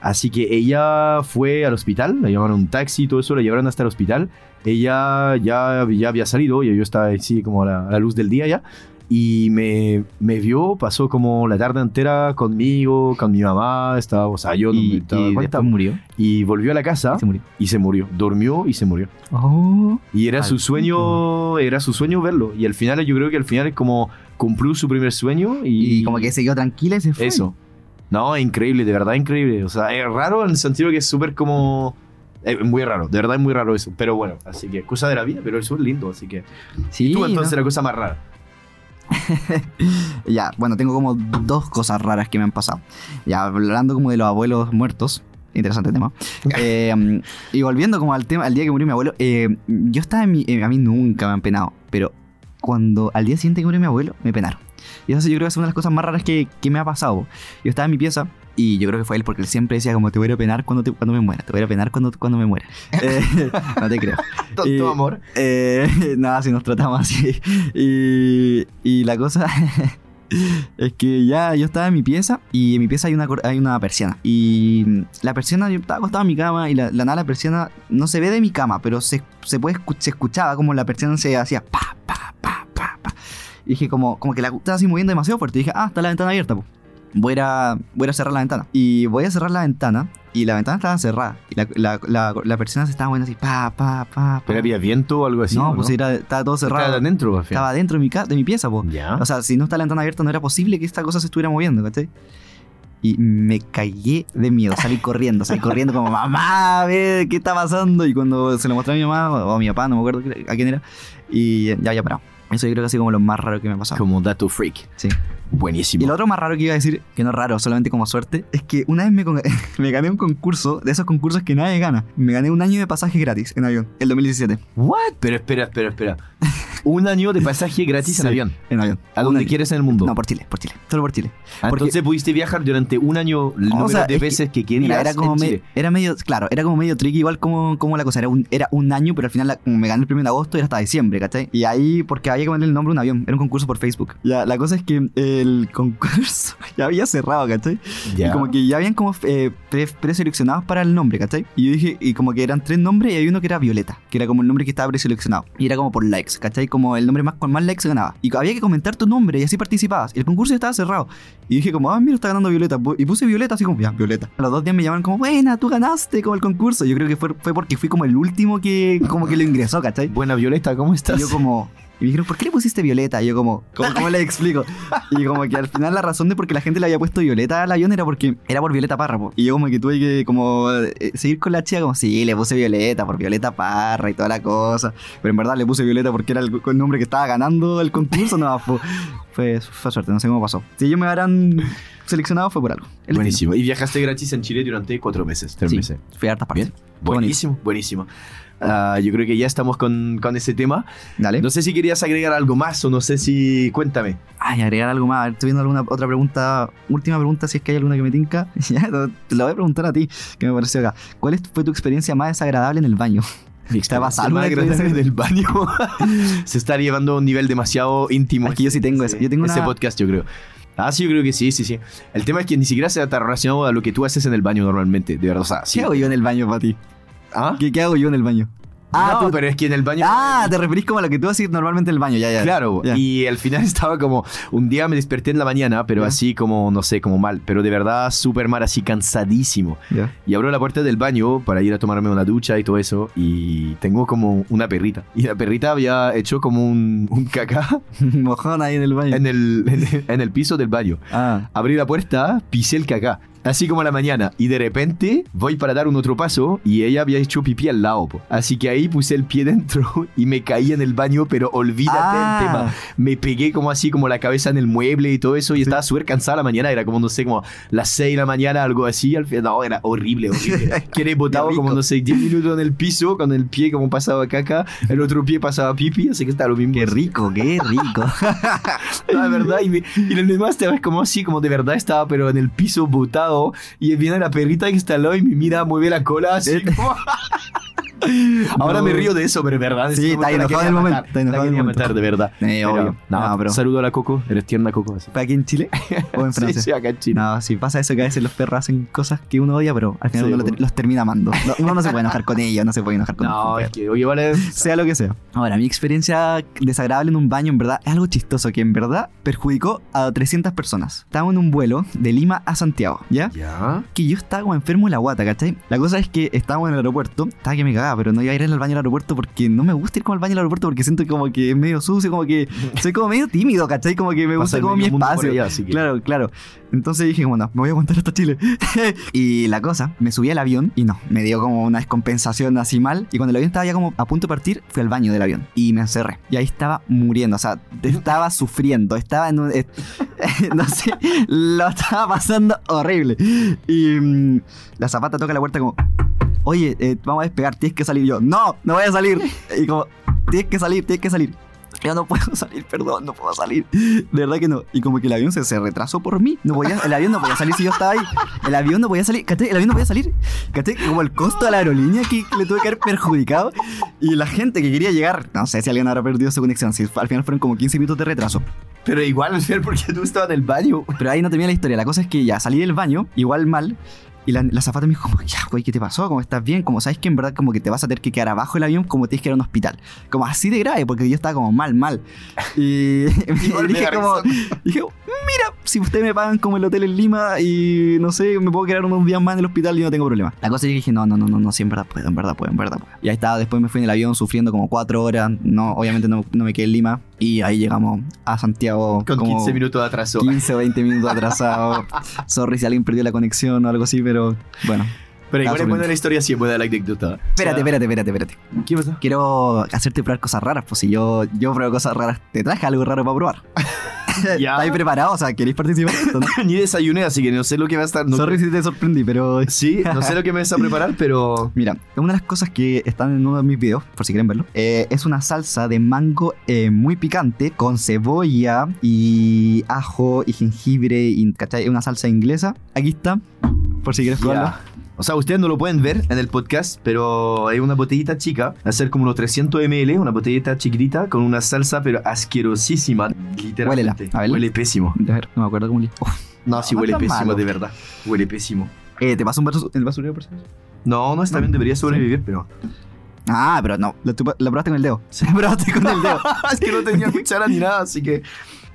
Así que ella fue al hospital, la llamaron un taxi y todo eso, la llevaron hasta el hospital. Ella ya, ya había salido, y yo estaba así como a la, a la luz del día ya. Y me, me vio, pasó como la tarde entera conmigo, con mi mamá, estaba, o sea, yo no me Y, daba y cuenta. murió. Y volvió a la casa Y se murió. y se murió. Durmió y se murió. Oh. Y era su sueño, era su sueño verlo. Y al final yo creo que al final es como cumplió su primer sueño y, Y como que se quedó tranquila y se fue. eso. No, increíble, de verdad increíble. O sea, es raro en el sentido que es súper como... Es muy raro, de verdad es muy raro eso. Pero bueno, así que cosa de la vida, pero eso es lindo, así que... Sí, Tú entonces ¿no? la cosa más rara. Ya, bueno, tengo como dos cosas raras que me han pasado. Ya, hablando como de los abuelos muertos. Interesante tema. Eh, y volviendo como al tema, al día que murió mi abuelo, eh, yo estaba en mi. eh, a mí nunca me han penado, pero cuando al día siguiente que murió mi abuelo, me penaron. Y eso yo creo que es una de las cosas más raras que, que me ha pasado. Yo estaba en mi pieza y yo creo que fue él porque él siempre decía como te voy a ir a penar cuando, te- cuando me muera, te voy a ir a penar cuando, cuando me muera. Eh, no te creo. Tonto Y- amor. Eh, nada, si nos tratamos así. Y, y la cosa es que ya yo estaba en mi pieza y en mi pieza hay una, hay una persiana. Y la persiana, yo estaba acostado en mi cama y la, la nada la persiana no se ve de mi cama, pero se, se, puede, se escuchaba como la persiana se hacía pa, pa, pa, pa, pa. Y dije como, como que la estaba así moviendo demasiado fuerte. Y dije, ah, está la ventana abierta, po. Voy a, voy a cerrar la ventana. Y voy a cerrar la ventana y la ventana estaba cerrada. Y la, la, la, la persiana se estaba moviendo así, pa, pa, pa, pa. Pero había viento o algo así. no, ¿o pues era, estaba todo cerrado. Estaba adentro. Estaba dentro de mi, de mi pieza, po. Ya. O sea, si no está la ventana abierta, no era posible que esta cosa se estuviera moviendo, ¿cachai? Y me cagué de miedo, salí corriendo, salí corriendo como, mamá, ve, ¿qué está pasando? Y cuando se lo mostré a mi mamá o a mi papá, no me acuerdo a quién era, y ya había parado. Eso yo creo que ha sido como lo más raro que me ha pasado. Como dato freak. Sí. Buenísimo. Y lo otro más raro que iba a decir, que no es raro, solamente como suerte, es que una vez me, me gané un concurso, de esos concursos que nadie gana. Me gané un año de pasaje gratis en avión, el 2017. ¿What? Pero espera, espera, espera. Un año de pasaje gratis en avión. En avión. A donde quieres en el mundo. No, por Chile, por Chile. Solo por Chile. Ah, porque- Entonces pudiste viajar durante un año el número sea, de es que- veces que, querías Mira, era como en me- Chile. era medio, claro, era como medio tricky igual como, como la cosa, era un, era un año, pero al final la- como me gané el 1 de agosto era hasta diciembre, ¿cachai? Y ahí, porque había que ponerle el nombre a un avión, era un concurso por Facebook. Ya, la cosa es que el concurso ya había cerrado, ¿cachai? Ya. Y como que ya habían como eh, pre- preseleccionados para el nombre, ¿cachai? Y yo dije, y como que eran tres nombres y hay uno que era Violeta, que era como el nombre que estaba preseleccionado. Y era como por likes, ¿cachai? Como el nombre más con más likes ganaba. Y había que comentar tu nombre y así participabas. Y el concurso estaba cerrado. Y dije como, ah, mira, está ganando Violeta. Y puse Violeta así como, ya, Violeta. A los dos días me llamaron como, buena, tú ganaste como el concurso. Yo creo que fue, fue porque fui como el último que como que lo ingresó, ¿cachai? Buena Violeta, ¿cómo Y estás? yo como... Y me dijeron, ¿por qué le pusiste Violeta? Y yo como, ¿cómo, cómo le explico? Y como que al final la razón de por qué la gente le había puesto Violeta al avión era porque era por Violeta Parra, po. Y yo como que tuve que como eh, seguir con la chica como, sí, le puse Violeta por Violeta Parra y toda la cosa. Pero en verdad le puse Violeta porque era el, el nombre que estaba ganando el concurso. No, fue, fue, fue suerte, no sé cómo pasó. Si ellos me habrán seleccionado fue por algo. Buenísimo. Y viajaste gratis en Chile durante cuatro meses, tres Sí. meses. Fui a hartas partes. Bien. Buenísimo, buenísimo. Ah, yo creo que ya estamos con, con ese tema. Dale. No sé si querías agregar algo más o no sé si... Cuéntame. Ay, agregar algo más. Estoy viendo alguna otra pregunta. Última pregunta, si es que hay alguna que me tinca. Te la voy a preguntar a ti, que me pareció acá. ¿Cuál fue tu experiencia más desagradable en el baño? ¿Te ha pasado Más alguna agradable experiencia? del baño. Se está llevando a un nivel demasiado íntimo. Que yo sí tengo ese- eso. Yo tengo ese una- podcast, yo creo. Ah, sí, yo creo que sí, sí, sí. El tema es que ni siquiera se está relacionado a lo que tú haces en el baño normalmente, de verdad. O sea, sí. ¿Qué hago yo en el baño para ti? ¿Ah? ¿Qué, qué hago yo en el baño? Ah, no, tú- pero es que en el baño... ah, te referís como a lo que tú haces normalmente en el baño, ya, ya. Claro, Ya. y al final estaba como, un día me desperté en la mañana, pero Ya. así como, no sé, como mal, pero de verdad súper mal, así cansadísimo. Ya. Y abro la puerta del baño para ir a tomarme una ducha y todo eso, y tengo como una perrita. Y la perrita había hecho como un, un caca Mojón ahí en el baño. en el, en el- en el piso del baño. Ah. Abrí la puerta, pisé el caca. Así como a la mañana. Y de repente voy para dar un otro paso y ella había hecho pipí al lado. po. Así que ahí puse el pie dentro y me caí en el baño, pero olvídate Ah. el tema. Me pegué como así, como la cabeza en el mueble y todo eso. Y estaba súper cansada la mañana. Era como, no sé, como las 6 de la mañana, algo así. Al final, no, era horrible, horrible. Quedé botado como, no sé, 10 minutos en el piso con el pie como pasaba caca. El otro pie pasaba pipi. Así que está lo mismo. Qué rico, qué rico. La verdad, y, me- y los demás te ves como así, como de verdad estaba, pero en el piso botado. Y viene la perrita que lado y me mira, mueve la cola así como. Ahora No. me río de eso, pero es verdad. Sí, es está enojado en el momento, está enojado en el momento. matar, de verdad. Eh, Pero, obvio. no, No, pero- Saludo a la Coco, eres tierna Coco. Así. ¿Fue aquí en Chile o en Sí, Francia? sí, acá en Chile. No, sí pasa eso que a veces los perros hacen cosas que uno odia, pero al final Sí, uno lo- los termina amando. No, uno no se puede enojar con ellos, no se puede enojar con No, con es que, oye, vale. sea lo que sea. Ahora, mi experiencia desagradable en un baño, en verdad, es algo chistoso que en verdad perjudicó a 300 personas. Estábamos en un vuelo de Lima a Santiago, ¿ya? Ya. Que yo estaba como enfermo en la guata, ¿cachai? La cosa es que estábamos en el aeropuerto, estaba que me cagaba, pero no iba a ir al baño del aeropuerto porque no me gusta ir como al baño del aeropuerto porque siento como que es medio sucio, como que soy como medio tímido, ¿cachai? Como que me gusta como mi espacio. allá, así que- Claro, claro. Entonces dije, como no, me voy a aguantar hasta Chile. y la cosa, me subí al avión y no, me dio como una descompensación así mal. Y cuando el avión estaba ya como a punto de partir, fui al baño del avión y me encerré. Y ahí estaba muriendo, o sea, estaba sufriendo, estaba en un. eh, no sé, lo estaba pasando horrible. Y mm, la zapata toca la puerta como. Oye, eh, vamos a despegar, tienes que salir. Y yo, no, no voy a salir. Y como, tienes que salir, tienes que salir. Yo no puedo salir, perdón, no puedo salir. De verdad que no. Y como que el avión se, se retrasó por mí. No podía, el avión no podía salir si yo estaba ahí. El avión no podía salir. ¿cachai? El avión no podía salir. ¿cachai? Como el costo de la aerolínea que le tuve que haber perjudicado. Y la gente que quería llegar, no sé si alguien habrá perdido su conexión. Si al final fueron como 15 minutos de retraso. Pero igual, al final, porque tú estabas en el baño. Pero ahí no termina la historia. La cosa es que ya salí del baño, igual mal. Y la, la zafata me dijo, como, ya, güey, ¿qué te pasó? ¿Cómo estás bien? Como sabes que en verdad como que te vas a tener que quedar abajo del avión como tienes que ir a un hospital. Como así de grave, porque yo estaba como mal, mal. Y, dije como, dije, mira, si ustedes me pagan como el hotel en Lima y no sé, me puedo quedar unos días más en el hospital y no tengo problema. La cosa es que dije, no, no, no, no, no, sí, en verdad puedo, en verdad puedo, en verdad puedo. Y ahí estaba, después me fui en el avión sufriendo como cuatro horas. No, obviamente no, no me quedé en Lima. Y ahí llegamos a Santiago. Con como 15 minutos de atraso. 15 o 20 minutos atrasado. Sorry si alguien perdió la conexión o algo así, pero bueno. Pero igual es buena la historia, sí es buena la anécdota. Espérate, espérate, espérate, espérate. ¿Qué pasa? Quiero hacerte probar cosas raras, pues si yo, yo pruebo cosas raras, te traje algo raro para probar. ¿Estáis preparados? O sea, ¿queréis participar? no? Ni desayuné, así que no sé lo que va a estar. no- Sorry si te sorprendí, pero... Sí, no sé lo que me vas a preparar, pero. Mira, una de las cosas que están en uno de mis videos, por si quieren verlo, eh, es una salsa de mango eh, muy picante con cebolla y ajo y jengibre, y, ¿cachai? Una salsa inglesa. Aquí está, por si quieres. Ya. O sea, ustedes no lo pueden ver en el podcast, pero hay una botellita chica, ser como unos 300 ml, una botellita chiquitita con una salsa, pero asquerosísima, literalmente. Huélela, a ver. Huele pésimo. A ver, no me acuerdo cómo le... Uf. No, sí No, huele no es pésimo, malo. de verdad. Huele pésimo. Eh, ¿Te paso un vaso, el basurero, por favor? No, no está bien, debería sobrevivir, pero. Ah, pero no, tupa- lo probaste con el dedo. Lo probaste con el dedo. es que no tenía cuchara ni nada, así que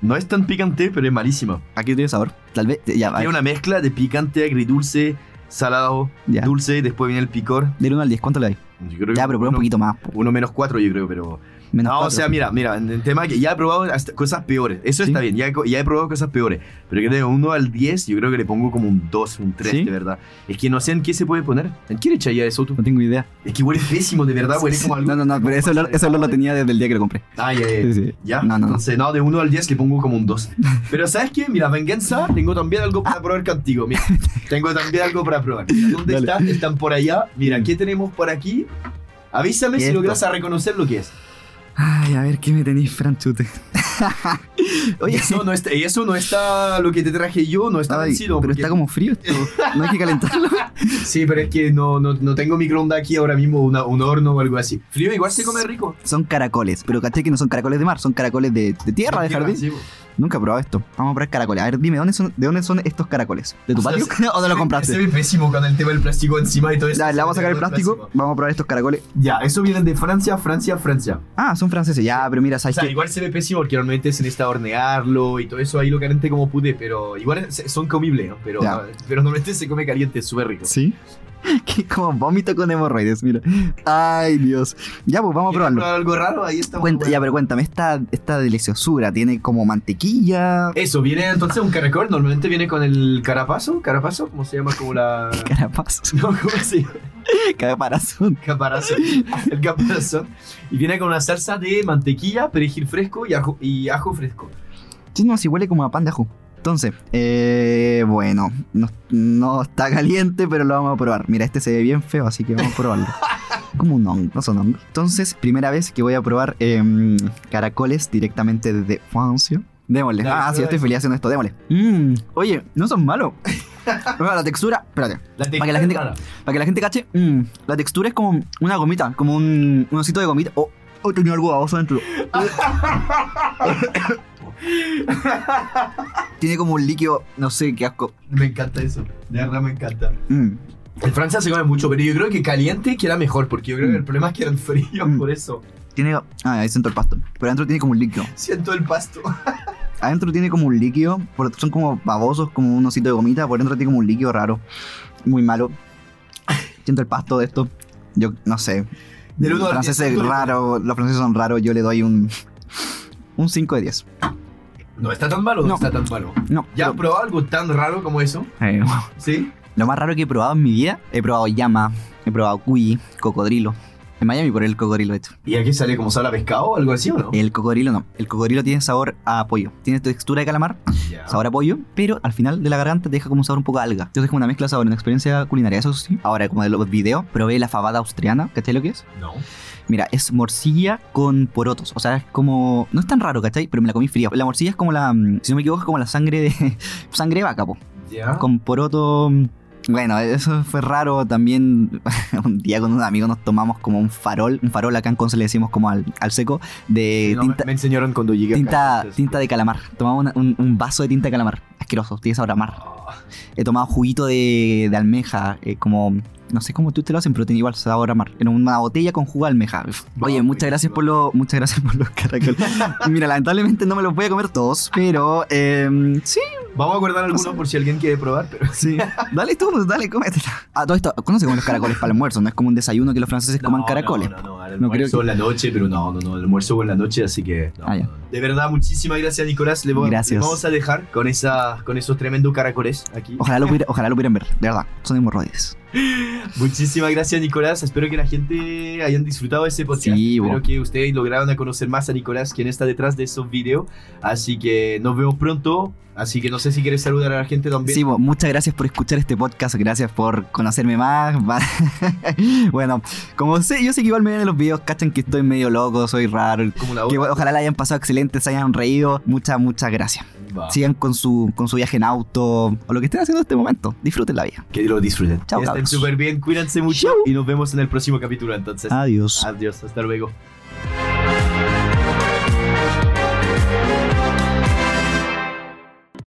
no es tan picante, pero es malísima. Aquí tiene sabor. Tal vez, ya, Tiene va. una mezcla de picante, agridulce, salado, Ya. dulce, después viene el picor. Del 1 al 10, ¿cuánto le dais? Yo creo que Ya, pero prueba un uno- poquito más. po. Uno menos cuatro, yo creo, pero. Menos no, o sea, mira, mira, el tema que ya he probado hasta cosas peores. Eso Sí. está bien, ya ya he probado cosas peores. Pero que de 1 al 10, yo creo que le pongo como un 2, un 3, ¿Sí? de verdad. Es que no sé en qué se puede poner. ¿En qué le echaría eso tú? No tengo idea. Es que huele pésimo, de verdad, huele como algo. No, no, no, pero eso, olor- ese olor lo tenía desde el día que lo compré. Ah, ya, ya. Sí. ¿Ya? No, no. Entonces, no, de 1 al 10 le pongo como un 2. Pero ¿sabes qué? Mira, venganza, tengo también algo para probar contigo. Mira, tengo también algo para probar. Mira, ¿Dónde Dale. están? Están por allá. Mira, ¿qué tenemos por aquí? Avísame ¿Qué si logras a reconocer lo que es. Ay, a ver, ¿qué me tenéis, Franchute? Oye, eso no está, eso no está lo que te traje yo, no está ay, vencido. pero porque- está como frío esto. No hay que calentarlo. Sí, pero es que no, no, no tengo microondas aquí ahora mismo, una- un horno o algo así. Frío igual se come rico. Son caracoles, pero caché que no son caracoles de mar, son caracoles de, de tierra, de jardín. Sí. Nunca he probado esto. Vamos a probar caracoles. A ver, dime, ¿dónde son, ¿de dónde son estos caracoles? ¿De tu O sea, patio se- o de lo Se compraste? ve pésimo con el tema del plástico encima y todo eso. Ya, le vamos a sacar el Se plástico. pésimo. Vamos a probar estos caracoles. Ya, eso viene de Francia, Francia, Francia. Ah, son franceses. Ya, pero mira, O ¿sabes sea, qué? igual se ve pésimo porque normalmente se necesita hornearlo y todo eso ahí lo calenté como pude, pero igual son comibles, ¿no? Pero, Ya. pero normalmente se come caliente, súper rico. Sí. Que como vómito con hemorroides, mira. Ay, Dios. Ya, pues vamos a ¿Quieres probarlo. probar algo raro? Ahí está. Cuenta, ya, pero cuéntame, esta, esta deliciosura tiene como mantequilla. Eso, viene entonces un caracol, normalmente viene con el carapazo, carapazo, ¿cómo se llama? Como la... Carapazo. No, ¿cómo se llama? Caparazón. Caparazón. El caparazón. Y viene con una salsa de mantequilla, perejil fresco y ajo, y ajo fresco. Sí, no, si huele como a pan de ajo. Entonces, eh, bueno, no, no está caliente, pero lo vamos a probar. Mira, este se ve bien feo, así que vamos a probarlo. Como un hongo, no son hongos. Entonces, primera vez que voy a probar em, caracoles directamente desde Francia. Démosle. Dale, ah, sí, yo estoy feliz haciendo esto, démosle. Mm, oye, no son malos. La textura, espérate, La Para que la gente- para que la gente cache, mm, la textura es como una gomita, como un, un osito de gomita. Oh, oh, tenía algo baboso dentro. Tiene como un líquido, no sé, qué asco. Me encanta eso. De verdad me encanta. Mm. En Francia se come mucho, pero yo creo que caliente queda mejor, porque yo creo que el Mm. problema es que eran fríos, Mm. por eso. Tiene. Ah, ahí siento el pasto. Pero adentro tiene como un líquido. Siento el pasto. Adentro tiene como un líquido. por- son como babosos, como un osito de gomita. Por dentro tiene como un líquido raro. Muy malo. Siento el pasto de esto. Yo no sé. Del Los franceses raros. Los franceses son raros. Yo le doy un. Un 5 de 10. No está tan malo, no, No. está tan malo. No. ¿Ya has pero- probado algo tan raro como eso? eh, ¿Sí? Lo más raro que he probado en mi vida, he probado llama, he probado cuy, cocodrilo. En Miami por el cocodrilo, hecho. ¿Y aquí sale como sal a pescado o algo así o no? El cocodrilo no. El cocodrilo tiene sabor a pollo. Tiene textura de calamar, sabor a pollo, pero al final de la garganta te deja como un sabor un poco a alga. Entonces es como una mezcla de sabor, una experiencia culinaria, eso sí. Ahora, como de los videos, probé la fabada austriana, ¿cachai lo que es? No. Mira, es morcilla con porotos. O sea, es como... No es tan raro, ¿cachai? Pero me la comí fría. La morcilla es como la... mm, Si no me equivoco, es como la sangre de... sangre de vaca, po. Ya. con poroto. Bueno, eso fue raro. También un día con un amigo nos tomamos como un farol. Un farol acá en Conce le decimos como al, al seco. De No, tinta, me enseñaron cuando llegué tinta, tinta de calamar. Tomamos una- un, un vaso de tinta de calamar. Asqueroso, tiene sabor a mar. Ah, He tomado juguito de, de almeja. eh, como. No sé cómo tú te lo hacen, pero tiene igual sabor a mar. En una botella con jugo de almeja. Oye, muchas gracias por lo, muchas gracias por los caracoles. Mira, lamentablemente no me los voy a comer todos, pero eh, sí, Vamos a guardar algunos sé. por si alguien quiere probar, pero. Sí. Dale tú, dale, cómetela. Ah, todo esto, ¿cuándo se comen los caracoles para el almuerzo? No es como un desayuno que los franceses coman No, caracoles. No, no, no, No creo almuerzo que- en la noche, pero no, no, no, el almuerzo en la noche, así que. Ah, ya. De verdad, muchísimas gracias, Nicolás. Le, Gracias. le vamos a dejar con, esa, con esos tremendos caracoles aquí. Ojalá lo, pudiera- ojalá lo pudieran ver, de verdad. Son hemorroides. Muchísimas gracias, Nicolás. Espero que la gente hayan disfrutado de ese podcast. Sí, Espero que ustedes lograron conocer más a Nicolás, quien está detrás de esos videos. Así que nos vemos pronto. Así que no sé si quieres saludar a la gente también. Sí, muchas gracias por escuchar este podcast. Gracias por conocerme más. Bueno, como sé, yo sé que igual me ven en los videos, cachan que estoy medio loco, soy raro. Como la Que otra. ojalá la hayan pasado excelente, se hayan reído. Muchas, muchas gracias. Sigan con su, con su viaje en auto o lo que estén haciendo en este momento. Disfruten la vida. Que lo disfruten. Chao, Súper bien, cuídense mucho y nos vemos en el próximo capítulo entonces. Adiós. Adiós, hasta luego.